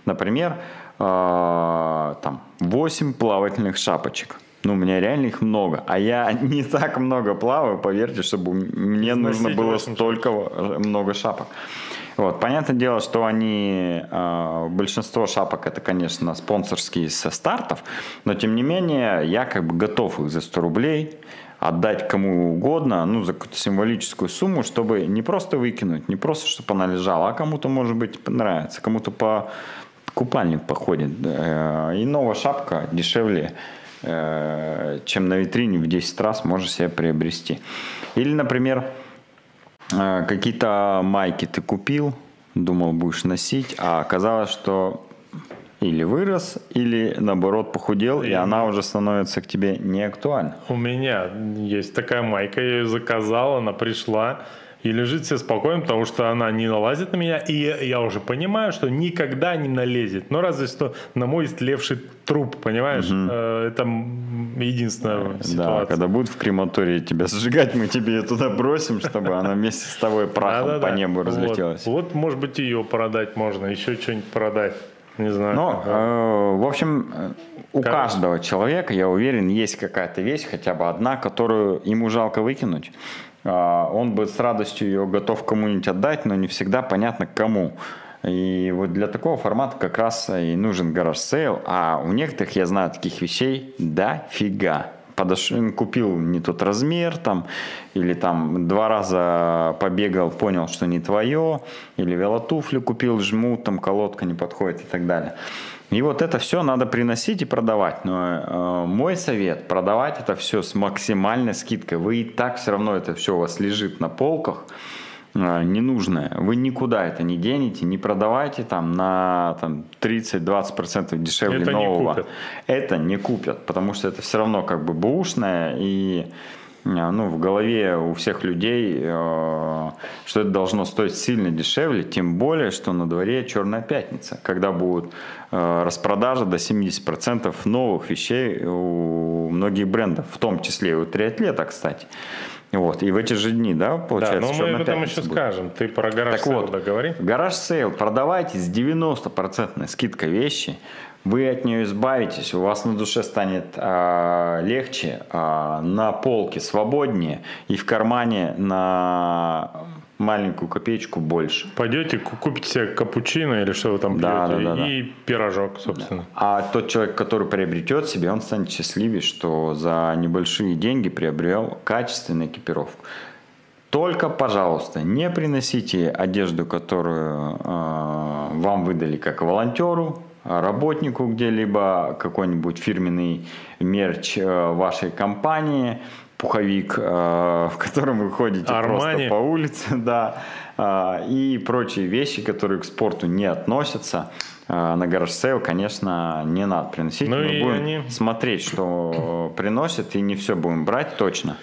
Например, э, там 8 плавательных шапочек. Ну, у меня реально их много. А я не так много плаваю, поверьте, чтобы мне нужно было столько много шапок. Вот. Понятное дело, что они, э, большинство шапок это, конечно, спонсорские со стартов, но тем не менее я как бы готов их за 100 рублей отдать кому угодно, ну, за какую-то символическую сумму, чтобы не просто выкинуть, не просто, чтобы она лежала, а кому-то, может быть, понравится, кому-то по купальник походит. Э, и новая шапка дешевле, э, чем на витрине в 10 раз можешь себе приобрести. Или, например, какие-то майки ты купил, думал, будешь носить, а оказалось, что или вырос, или наоборот похудел, и, и она уже становится к тебе не актуальна. У меня есть такая майка, я ее заказал, она пришла и лежит себе спокойно, потому что она не налазит на меня, и я уже понимаю, что никогда не налезет. Но разве что на мой истлевший труп, понимаешь? Угу. Это единственная ситуация. Да, когда будут в крематории тебя сжигать, мы тебе ее туда бросим, чтобы она вместе с тобой прахом по небу разлетелась. Вот, может быть, ее продать можно, еще что-нибудь продать. Не знаю. Но, э, в общем, э, у Короче. каждого человека, я уверен, есть какая-то вещь, хотя бы одна, которую ему жалко выкинуть. Э, он бы с радостью ее готов кому-нибудь отдать, но не всегда понятно кому. И вот для такого формата как раз и нужен garage sale, а у некоторых, я знаю, таких вещей дофига подошел, купил не тот размер, там, или там два раза побегал, понял, что не твое, или велотуфли купил, жмут, там колодка не подходит и так далее. И вот это все надо приносить и продавать. Но э, мой совет продавать это все с максимальной скидкой. Вы и так все равно это все у вас лежит на полках э, ненужное. Вы никуда это не денете, не продавайте там на там, 30-20% дешевле это нового. Не купят. Это не купят, потому что это все равно как бы бушное и ну, в голове у всех людей, э, что это должно стоить сильно дешевле, тем более, что на дворе Черная Пятница, когда будут э, распродажи до 70% новых вещей у многих брендов, в том числе и у триатлета, кстати. Вот, и в эти же дни, да, Да, получается, но мы «Черная об этом пятница» еще будет. скажем. Ты про garage Так sale вот, договори. garage sale, продавайте с 90% скидкой вещи, вы от нее избавитесь, у вас на душе станет а, легче, а, на полке свободнее и в кармане на маленькую копеечку больше. Пойдете, ку- купите себе капучино или что вы там Да, пьете, да, да, и пирожок, собственно. А тот человек, который приобретет себе, он станет счастливее, что за небольшие деньги приобрел качественную экипировку. Только, пожалуйста, не приносите одежду, которую э, вам выдали как волонтеру, работнику где-либо, какой-нибудь фирменный мерч э, вашей компании, пуховик, э, в котором вы ходите Армани. просто по улице, да, а, и прочие вещи, которые к спорту не относятся. А, На garage sale, конечно, не надо приносить. Ну Мы и будем они- смотреть, что приносят, и не все будем брать точно.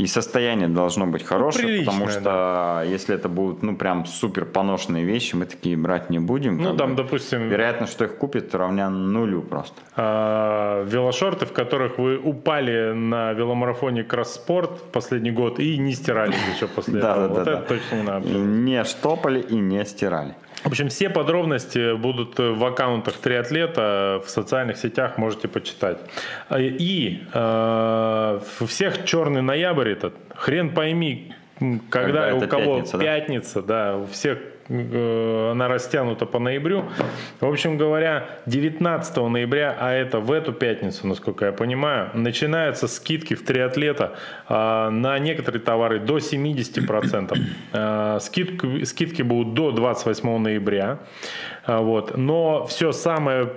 И состояние должно быть хорошее, приличное, потому что если это будут, ну, прям супер поношенные вещи, мы такие брать не будем. Ну, там, бы допустим, Вероятность, что их купят, равня нулю просто. а, велошорты, в которых вы упали на веломарафоне Кросспорт последний год и не стирались еще после Да, этого. да, вот да, это да. точно не надо. Не штопали и не стирали. В общем, все подробности будут в аккаунтах триатлета, в социальных сетях можете почитать. И э, у всех черный ноябрь этот, хрен пойми, когда, Когда у кого пятница, да? пятница, да, у всех она растянута по ноябрю. В общем говоря, 19 ноября, а это в эту пятницу, насколько я понимаю, начинаются скидки в триатлета а, на некоторые товары до 70%. А, скидки, скидки будут до 28 ноября. А, Вот. Но все самое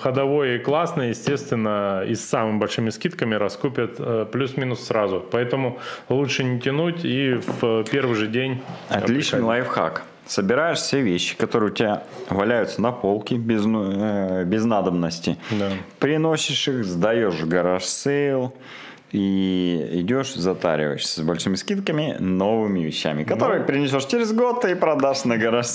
ходовое и классное, естественно, и с самыми большими скидками раскупят э, плюс-минус сразу. Поэтому лучше не тянуть и в первый же день э, Отличный приходить. лайфхак. Собираешь все вещи, которые у тебя валяются на полке без, ну, э, без надобности. Да. Приносишь их, сдаешь в garage sale и идешь, затариваешься с большими скидками новыми вещами, которые принесешь через год и продашь на garage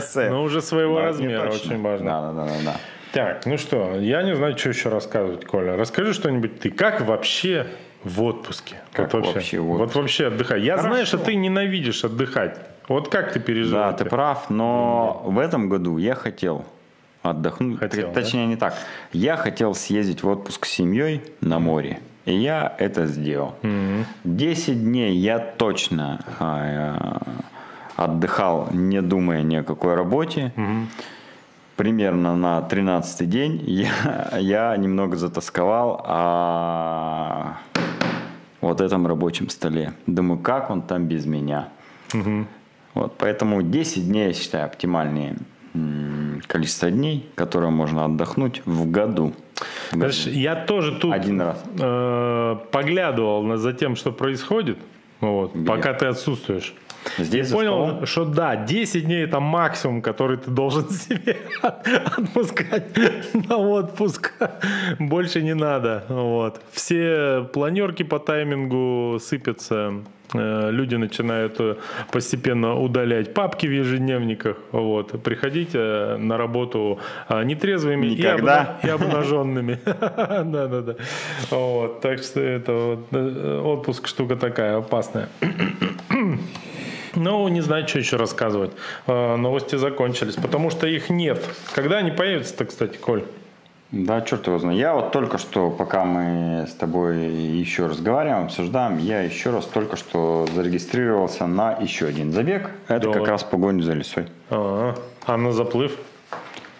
sale. Но уже своего Да, размера, очень важно. Да, да, да, да. Так, ну что, я не знаю, что еще рассказывать, Коля. Расскажи что-нибудь ты. Как вообще в отпуске? Как вообще в Вот отпуске? вообще отдыхать. Я знаю, что ты ненавидишь отдыхать. Вот как ты переживаешь? Да, ты прав, но в этом году я хотел отдохнуть. Хотел, Точнее, не так. Я хотел съездить в отпуск с семьей на море. И я это сделал. 10 дней я точно а, э, отдыхал, не думая ни о какой работе. Примерно на 13 день я, я немного затасковал о вот этом рабочем столе. Думаю, как он там без меня? Вот, поэтому 10 дней, я считаю, оптимальное м, количество дней, которые можно отдохнуть в году. В году. Я тоже тут Один раз. э, поглядывал на- за тем, что происходит, вот, Где? пока ты отсутствуешь. Здесь за Понял, столом? что да, 10 дней это максимум, который ты должен себе отпускать на отпуск. Больше не надо. Вот. Все планерки по таймингу сыпятся. Э, Люди начинают э, постепенно удалять папки в ежедневниках. Вот. Приходите на работу э, нетрезвыми и, Никогда. обна- и обнаженными. Да, да, да. Вот. Так что это э, отпуск штука такая опасная. Ну, не знаю, что еще рассказывать. Э, Новости закончились, потому что их нет. Когда они появятся-то, кстати, Коль? Да, черт его знает. Я вот только что, пока мы с тобой еще разговариваем, обсуждаем, я еще раз только что зарегистрировался на еще один забег. Это Да как раз погоню за лесой. А, а на заплыв?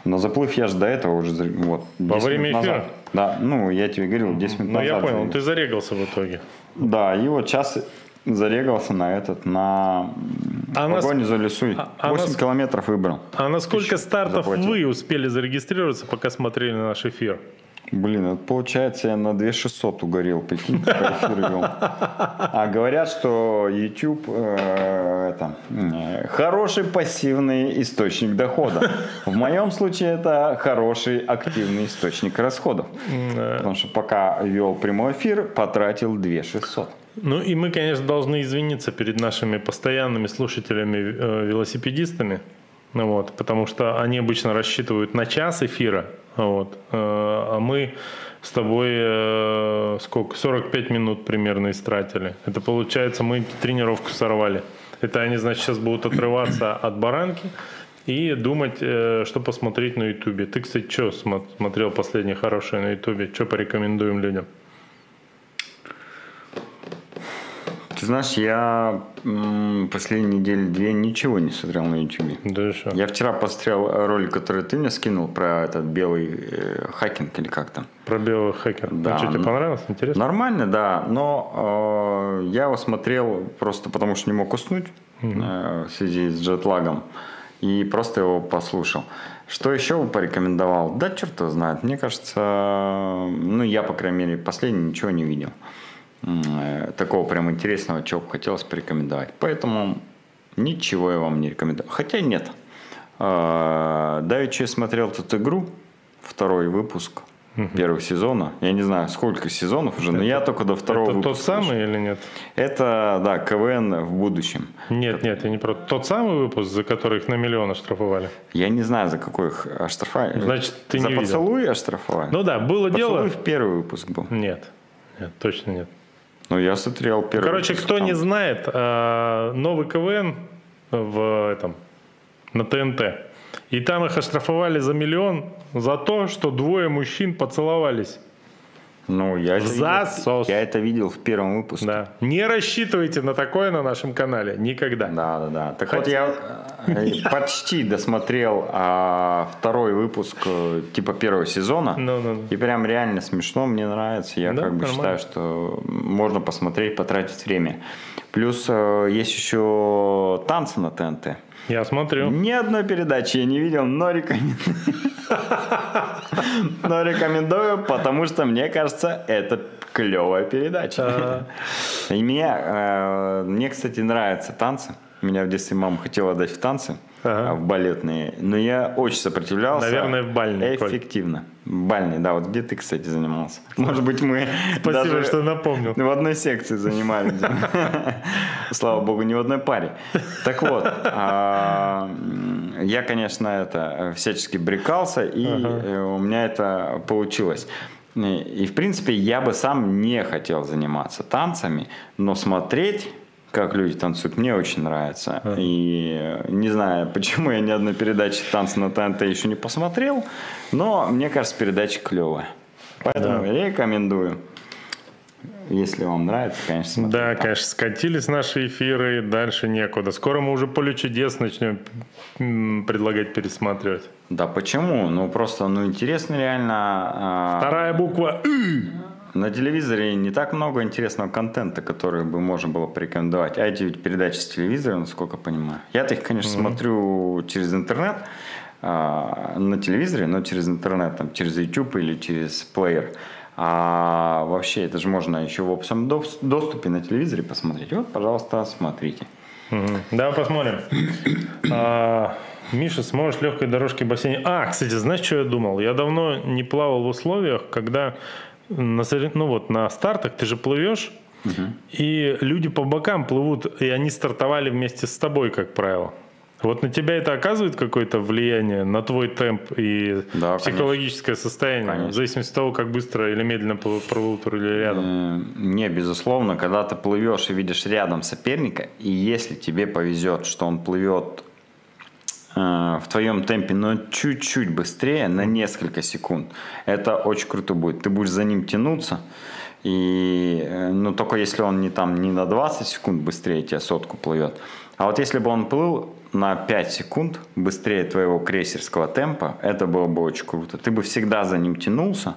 На заплыв я же до этого уже, вот, 10 время эфира? назад. Да, ну, я тебе говорил, 10 минут Ну, назад. я понял, ты зарегался в итоге. Да, и вот сейчас зарегался на этот, на А погоню за лесой. а- а 8 нас- километров выбрал. А на сколько стартов заплатил. вы успели зарегистрироваться, пока смотрели наш эфир? Блин, это получается я на 2600 угорел, прикинь, эфир вел. А говорят, что YouTube э, это, э, хороший пассивный источник дохода. В моем случае это хороший активный источник расходов. Потому что пока вел прямой эфир, потратил 2600. Ну и мы, конечно, должны извиниться перед нашими постоянными слушателями э, вот, потому что они обычно рассчитывают на час эфира, Вот. Э, а мы с тобой э, сколько? 45 минут примерно истратили. Это получается, мы тренировку сорвали. Это они, значит, сейчас будут отрываться от баранки и думать, э, что посмотреть на Ютубе. Ты, кстати, что смотрел последнее хорошее на Ютубе? Что порекомендуем людям? Ты знаешь, я последние недели две ничего не смотрел на YouTube. Да что? Я вчера посмотрел ролик, который ты мне скинул про этот белый э, хакинг или как там. Про белый хакер. Да. А что, тебе понравилось? Интересно? Нормально, да. Но э, я его смотрел просто потому, что не мог уснуть угу. э, в связи с джетлагом. И просто его послушал. Что еще бы порекомендовал? Да черт его знает. Мне кажется, ну я, по крайней мере, последний ничего не видел. Такого прям интересного, чего бы хотелось порекомендовать. Поэтому ничего я вам не рекомендую. Хотя нет. Э, давеча я смотрел тут игру, второй выпуск угу. первого сезона. Я не знаю, сколько сезонов уже, но это, я только до второго это выпуска. тот самый или нет? Это, да, КВН в будущем. Нет, нет, я не про тот самый выпуск, за который их на миллион оштрафовали. Я не знаю, за какой их оштрафовали. Значит, ты за не поцелуй видел. оштрафовали? Ну да, было поцелуй дело. Поцелуй в первый выпуск был. Нет, нет, точно нет. Ну, я смотрел первый. Короче, кто там. не знает, а, новый КВН в этом, на ТНТ. И там их оштрафовали за миллион за то, что двое мужчин поцеловались. Ну, я это засос. Видел, я это видел в первом выпуске. Да. Не рассчитывайте на такое на нашем канале. Никогда. Да, да, да. Так Хотя... вот я э, почти досмотрел а, второй выпуск э, типа первого сезона. No, no, no. И прям реально смешно, мне нравится. Я да, как бы нормально. считаю, что можно посмотреть, потратить время. Плюс э, есть еще танцы на ТНТ. Я смотрю. Ни одной передачи я не видел, но рекомендую. Но рекомендую, потому что мне кажется, это клевая передача. И мне, э, мне, кстати, нравятся танцы. Меня в детстве мама хотела дать в танцы, ага. в балетные. Но я очень сопротивлялся. Наверное, в бальные. Эффективно. Коль. Бальный, да. Вот где ты, кстати, занимался? Может быть, мы Спасибо, что напомнил. В одной секции занимались. Слава богу, не в одной паре. Так вот, а, я, конечно, это всячески брекался, и э, у меня это получилось. И, в принципе, я бы сам не хотел заниматься танцами, но смотреть как люди танцуют, мне очень нравится. А. И не знаю, почему я ни одной передачи танца на ТНТ еще не посмотрел, но мне кажется, передача клевая. Поэтому да. рекомендую. Если вам нравится, конечно, смотрите. Да, там. конечно, скатились наши эфиры, дальше некуда. Скоро мы уже поле чудес начнем предлагать пересматривать. Да, почему? Ну, просто, ну, интересно реально. А, Вторая буква на телевизоре не так много интересного контента, который бы можно было порекомендовать. А эти ведь передачи с телевизора, насколько я понимаю. Я-то их, конечно, mm-hmm. смотрю через интернет а, на телевизоре, но через интернет, там, через YouTube или через плеер. А вообще это же можно еще в общем доступе на телевизоре посмотреть. Вот, пожалуйста, смотрите. Угу. Давай посмотрим. а, Миша, сможешь легкой дорожки в бассейне? А, кстати, знаешь, что я думал? Я давно не плавал в условиях, когда на, ну вот, на стартах ты же плывешь, угу. и люди по бокам плывут, и они стартовали вместе с тобой, как правило. Вот на тебя это оказывает какое-то влияние на твой темп и да, психологическое конечно. состояние, конечно. в зависимости от того, как быстро или медленно плывут или рядом? Не, безусловно, когда ты плывешь и видишь рядом соперника, и если тебе повезет, что он плывет Э, в твоем темпе, но чуть-чуть быстрее, на несколько секунд, это очень круто будет. Ты будешь за ним тянуться, и, э, ну, только если он не там не на 20 секунд быстрее тебя сотку плывет. А вот если бы он плыл на 5 секунд быстрее твоего крейсерского темпа, это было бы очень круто. Ты бы всегда за ним тянулся,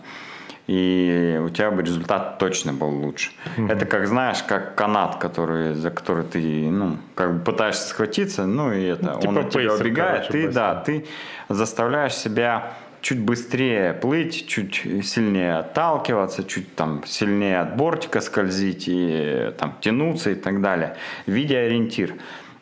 и у тебя бы результат точно был лучше. Угу. Это как знаешь, как канат, который, за который ты, ну, как бы пытаешься схватиться, ну и это, ну, типа он от тебя убегает, короче, ты, да, ты заставляешь себя чуть быстрее плыть, чуть сильнее отталкиваться, чуть там сильнее от бортика скользить и там тянуться и так далее. Видя ориентир.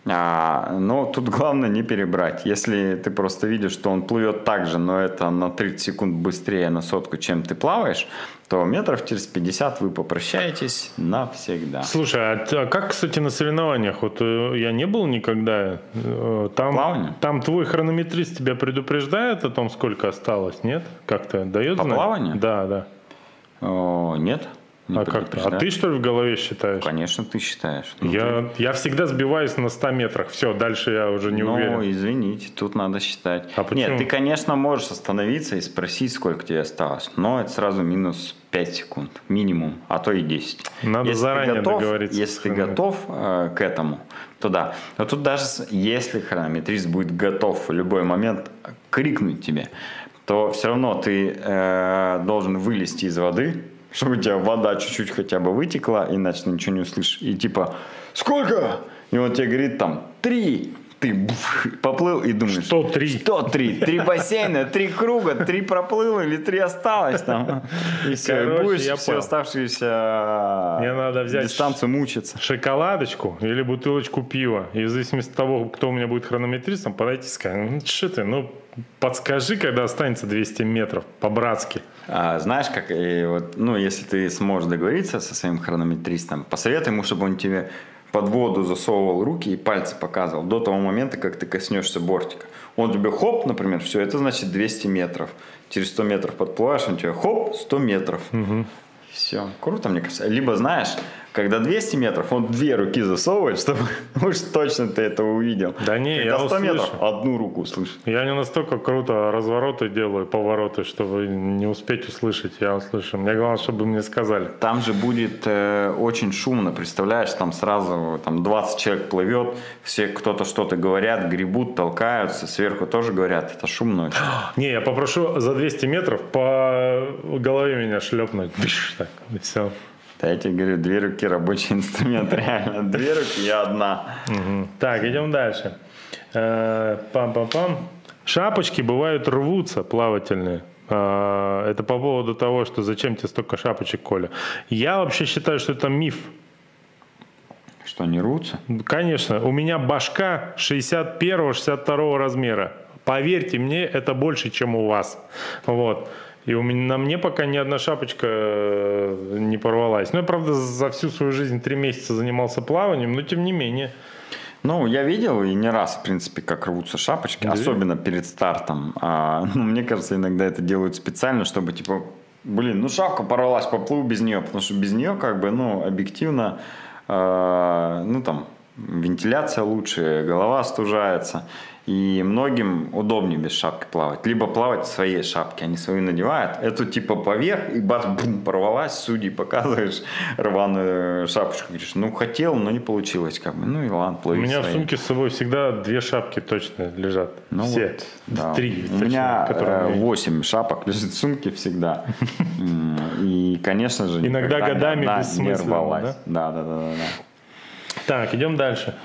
А, но тут главное не перебрать. Если ты просто видишь, что он плывет так же, но это на 30 секунд быстрее на сотку, чем ты плаваешь, то метров через 50 вы попрощаетесь навсегда. Слушай, а, а как, кстати, на соревнованиях? Вот э, я не был никогда. Э, там, Плавание? там твой хронометрист тебя предупреждает о том, сколько осталось, нет? Как-то дает По знать? плаванию? Да, да. О, нет? Не а как А ты что ли в голове считаешь? Конечно, ты считаешь. Ну, Я, я всегда сбиваюсь на 100 метрах. Все, дальше я уже не ну, уверен. извините, тут надо считать. А почему? Нет, ты, конечно, можешь остановиться и спросить, сколько тебе осталось, но это сразу минус 5 секунд, минимум, а то и 10. Надо Если ты заранее готов- договориться Если ты готов э, к этому, то да. Но тут даже если хронометрист будет готов в любой момент крикнуть тебе, то все равно ты э, должен вылезти из воды, чтобы у тебя вода чуть-чуть хотя бы вытекла, иначе ты ничего не услышишь. И типа, сколько? И он тебе говорит там, три. Ты поплыл и думаешь, Что три? Что три? Три бассейна, три круга, три проплыл или три осталось там. И все, и Короче, будешь я всю понял. оставшуюся Мне надо взять дистанцию мучиться. шоколадочку или бутылочку пива. И в зависимости от того, кто у меня будет хронометристом, подойти и сказать, ну что ты, ну подскажи, когда останется 200 метров, по-братски. А, знаешь, как, и вот, ну, если ты сможешь договориться со своим хронометристом, посоветуй ему, чтобы он тебе под воду засовывал руки и пальцы показывал до того момента, как ты коснешься бортика. Он тебе хоп, например, все, это значит 200 метров. Через 100 метров подплываешь, он тебе хоп, 100 метров. Все, круто, мне кажется. Либо, знаешь, когда 200 метров, он две руки засовывает, чтобы уж точно ты это увидел. Да не, Когда я 100 метров, услышу. одну руку услышишь. Я не настолько круто развороты делаю, повороты, чтобы не успеть услышать. Я услышу. Мне главное, чтобы мне сказали. Там же будет э, очень шумно, представляешь, там сразу там 20 человек плывет, все кто-то что-то говорят, гребут, толкаются, сверху тоже говорят, это шумно очень. Не, я попрошу за 200 метров по голове меня шлепнуть. Биш, так, и все. Да я тебе говорю, две руки рабочий инструмент, реально, две руки, я одна. Так, идем дальше. Э, Пам-пам-пам. Шапочки бывают рвутся плавательные. Э, Это по поводу того, что зачем тебе столько шапочек, Коля. Я вообще считаю, что это миф. Что, не рвутся? Конечно, у меня башка 61-62 размера. Поверьте мне, это больше, чем у вас. Вот. И у меня, на мне пока ни одна шапочка э, не порвалась. Ну, я, правда, за всю свою жизнь три месяца занимался плаванием, но тем не менее. Ну, я видел и не раз, в принципе, как рвутся шапочки, Да? особенно перед стартом. А, ну, мне кажется, иногда это делают специально, чтобы, типа, блин, ну, шапка порвалась, поплыл без нее, потому что без нее, как бы, ну, объективно, а, ну, там, вентиляция лучше, голова остужается. И многим удобнее без шапки плавать. Либо плавать в своей шапке. Они свою надевают. Эту типа поверх, и бац, бум, порвалась. Судьи показываешь рваную шапочку. Говоришь, ну хотел, но не получилось. Как бы. Ну и ладно, У плыви меня в своей. сумке с собой всегда две шапки точно лежат. Ну Все. вот, да. Три. У меня у меня есть. 8 шапок лежит в сумке всегда. И, конечно же, Иногда годами не бессмысленно, рвалась. Да, да, да, да. Так, идем дальше.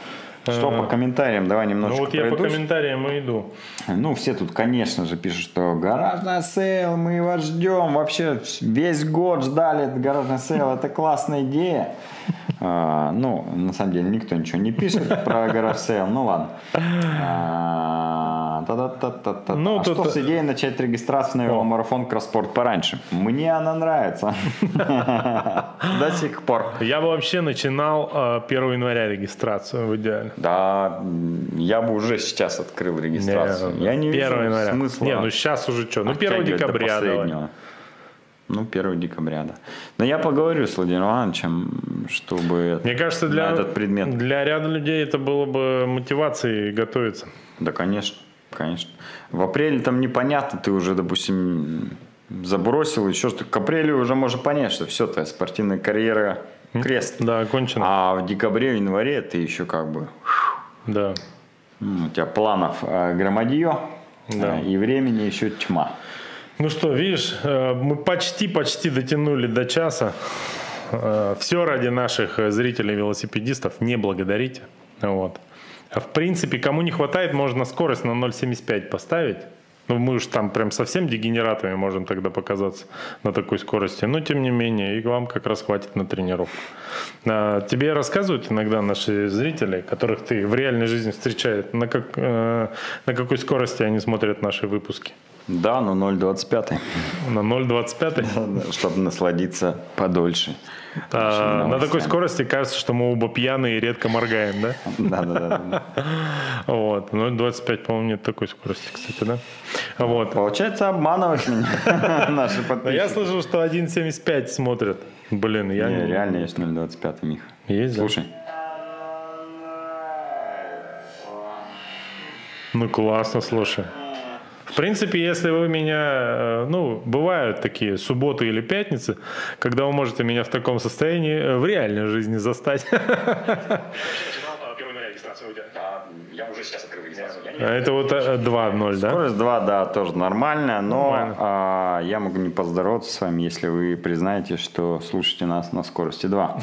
Что Э, по комментариям? Давай Ну немножко вот я по пройдусь. комментариям и иду. Ну, все тут, конечно же, пишут, что гаражный сейл, мы вас ждем. Вообще весь год ждали этот гаражный сейл, это классная идея. А, ну, на самом деле, никто ничего не пишет про garage sale, ну ладно. А, та-та-та-та-та. Ну, а что с идеей начать регистрацию на О. веломарафон Кросспорт пораньше? Мне она нравится. До сих пор. Я бы вообще начинал э, 1 января регистрацию в идеале. Да, я бы уже сейчас открыл регистрацию. Не, я не 1 вижу смысла. Не, ну сейчас уже что? Ну 1 оттягивать до декабря. Ну, 1 декабря, да. Но я поговорю с Владимиром Ивановичем, чтобы Мне кажется, для, этот предмет. для ряда людей это было бы мотивацией готовиться. Да, конечно, конечно. В апреле там непонятно, ты уже, допустим, забросил еще что К апрелю уже можно понять, что все, твоя спортивная карьера крест. Да, кончено. А в декабре, январе ты еще как бы... Да. У тебя планов э, громадье, Да. э, и времени еще тьма. Ну что, видишь, э, мы почти-почти дотянули до часа. Все ради наших э, зрителей-велосипедистов. Не благодарите. Вот. А в принципе, кому не хватает, можно скорость на 0,75 поставить. Ну, мы уж там прям совсем дегенератами можем тогда показаться на такой скорости. Но, тем не менее, и вам как раз хватит на тренировку. А, тебе рассказывают иногда наши зрители, которых ты в реальной жизни встречаешь, на, как, э, на какой скорости они смотрят наши выпуски? Да, но 0,25. На 0,25? Чтобы насладиться подольше. А, на такой скорости кажется, что мы оба пьяные и редко моргаем, да? Да, да, да. Вот. 0,25, по-моему, нет такой скорости, кстати, да? Вот. Получается, обманывать меня наши подписчики. Я слышал, что 1,75 смотрят. Блин, я не... Реально есть 0,25 у них. Есть, Слушай. Ну, классно, слушай. В принципе, если вы меня, э, ну, бывают такие субботы или пятницы, когда вы можете меня в таком состоянии э, в реальной жизни застать. Я уже сейчас открыл регистрацию. А это вот 2.0, э, да? Скорость 2, да, тоже нормальная, но Нормально. а, я могу не поздороваться с вами, если вы признаете, что слушаете нас на скорости 2.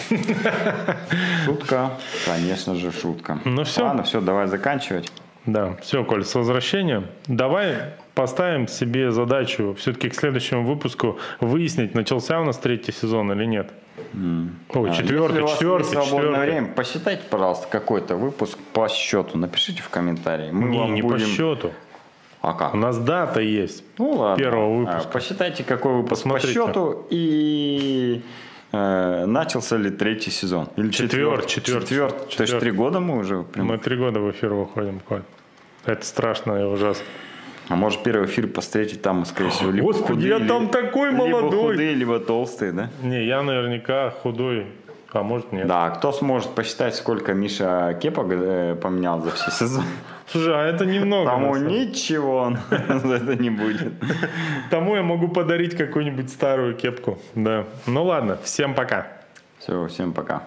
Шутка, конечно же, шутка. Ну все. Ладно, все, давай заканчивать. Да, все, Коль, с возвращением. Давай поставим себе задачу все-таки к следующему выпуску выяснить, начался у нас третий сезон или нет. Mm. Ой, четвертый, Если четвертый, есть свободное время, посчитайте, пожалуйста, какой-то выпуск по счету. Напишите в комментарии. Мы не, не будем... по счету. А как? У нас дата есть. Ну ладно. Первого а, выпуска. А, посчитайте, какой выпуск Посмотрите. по счету и начался ли третий сезон. Или четвертый. Четвертый. Четвертый. То есть три года мы уже. Прям... Мы три года в эфир выходим, Коль. Это страшно и ужасно. А может первый эфир посмотреть, там, скорее всего, либо Господи, худые, я там такой молодой. Либо худые, либо толстые, да? Не, я наверняка худой, а может нет. Да, кто сможет посчитать, сколько Миша кепок э, поменял за все сезоны? Слушай, а это немного. Тому ничего за это не будет. Тому я могу подарить какую-нибудь старую кепку. Да. Ну ладно, всем пока. Все, всем пока.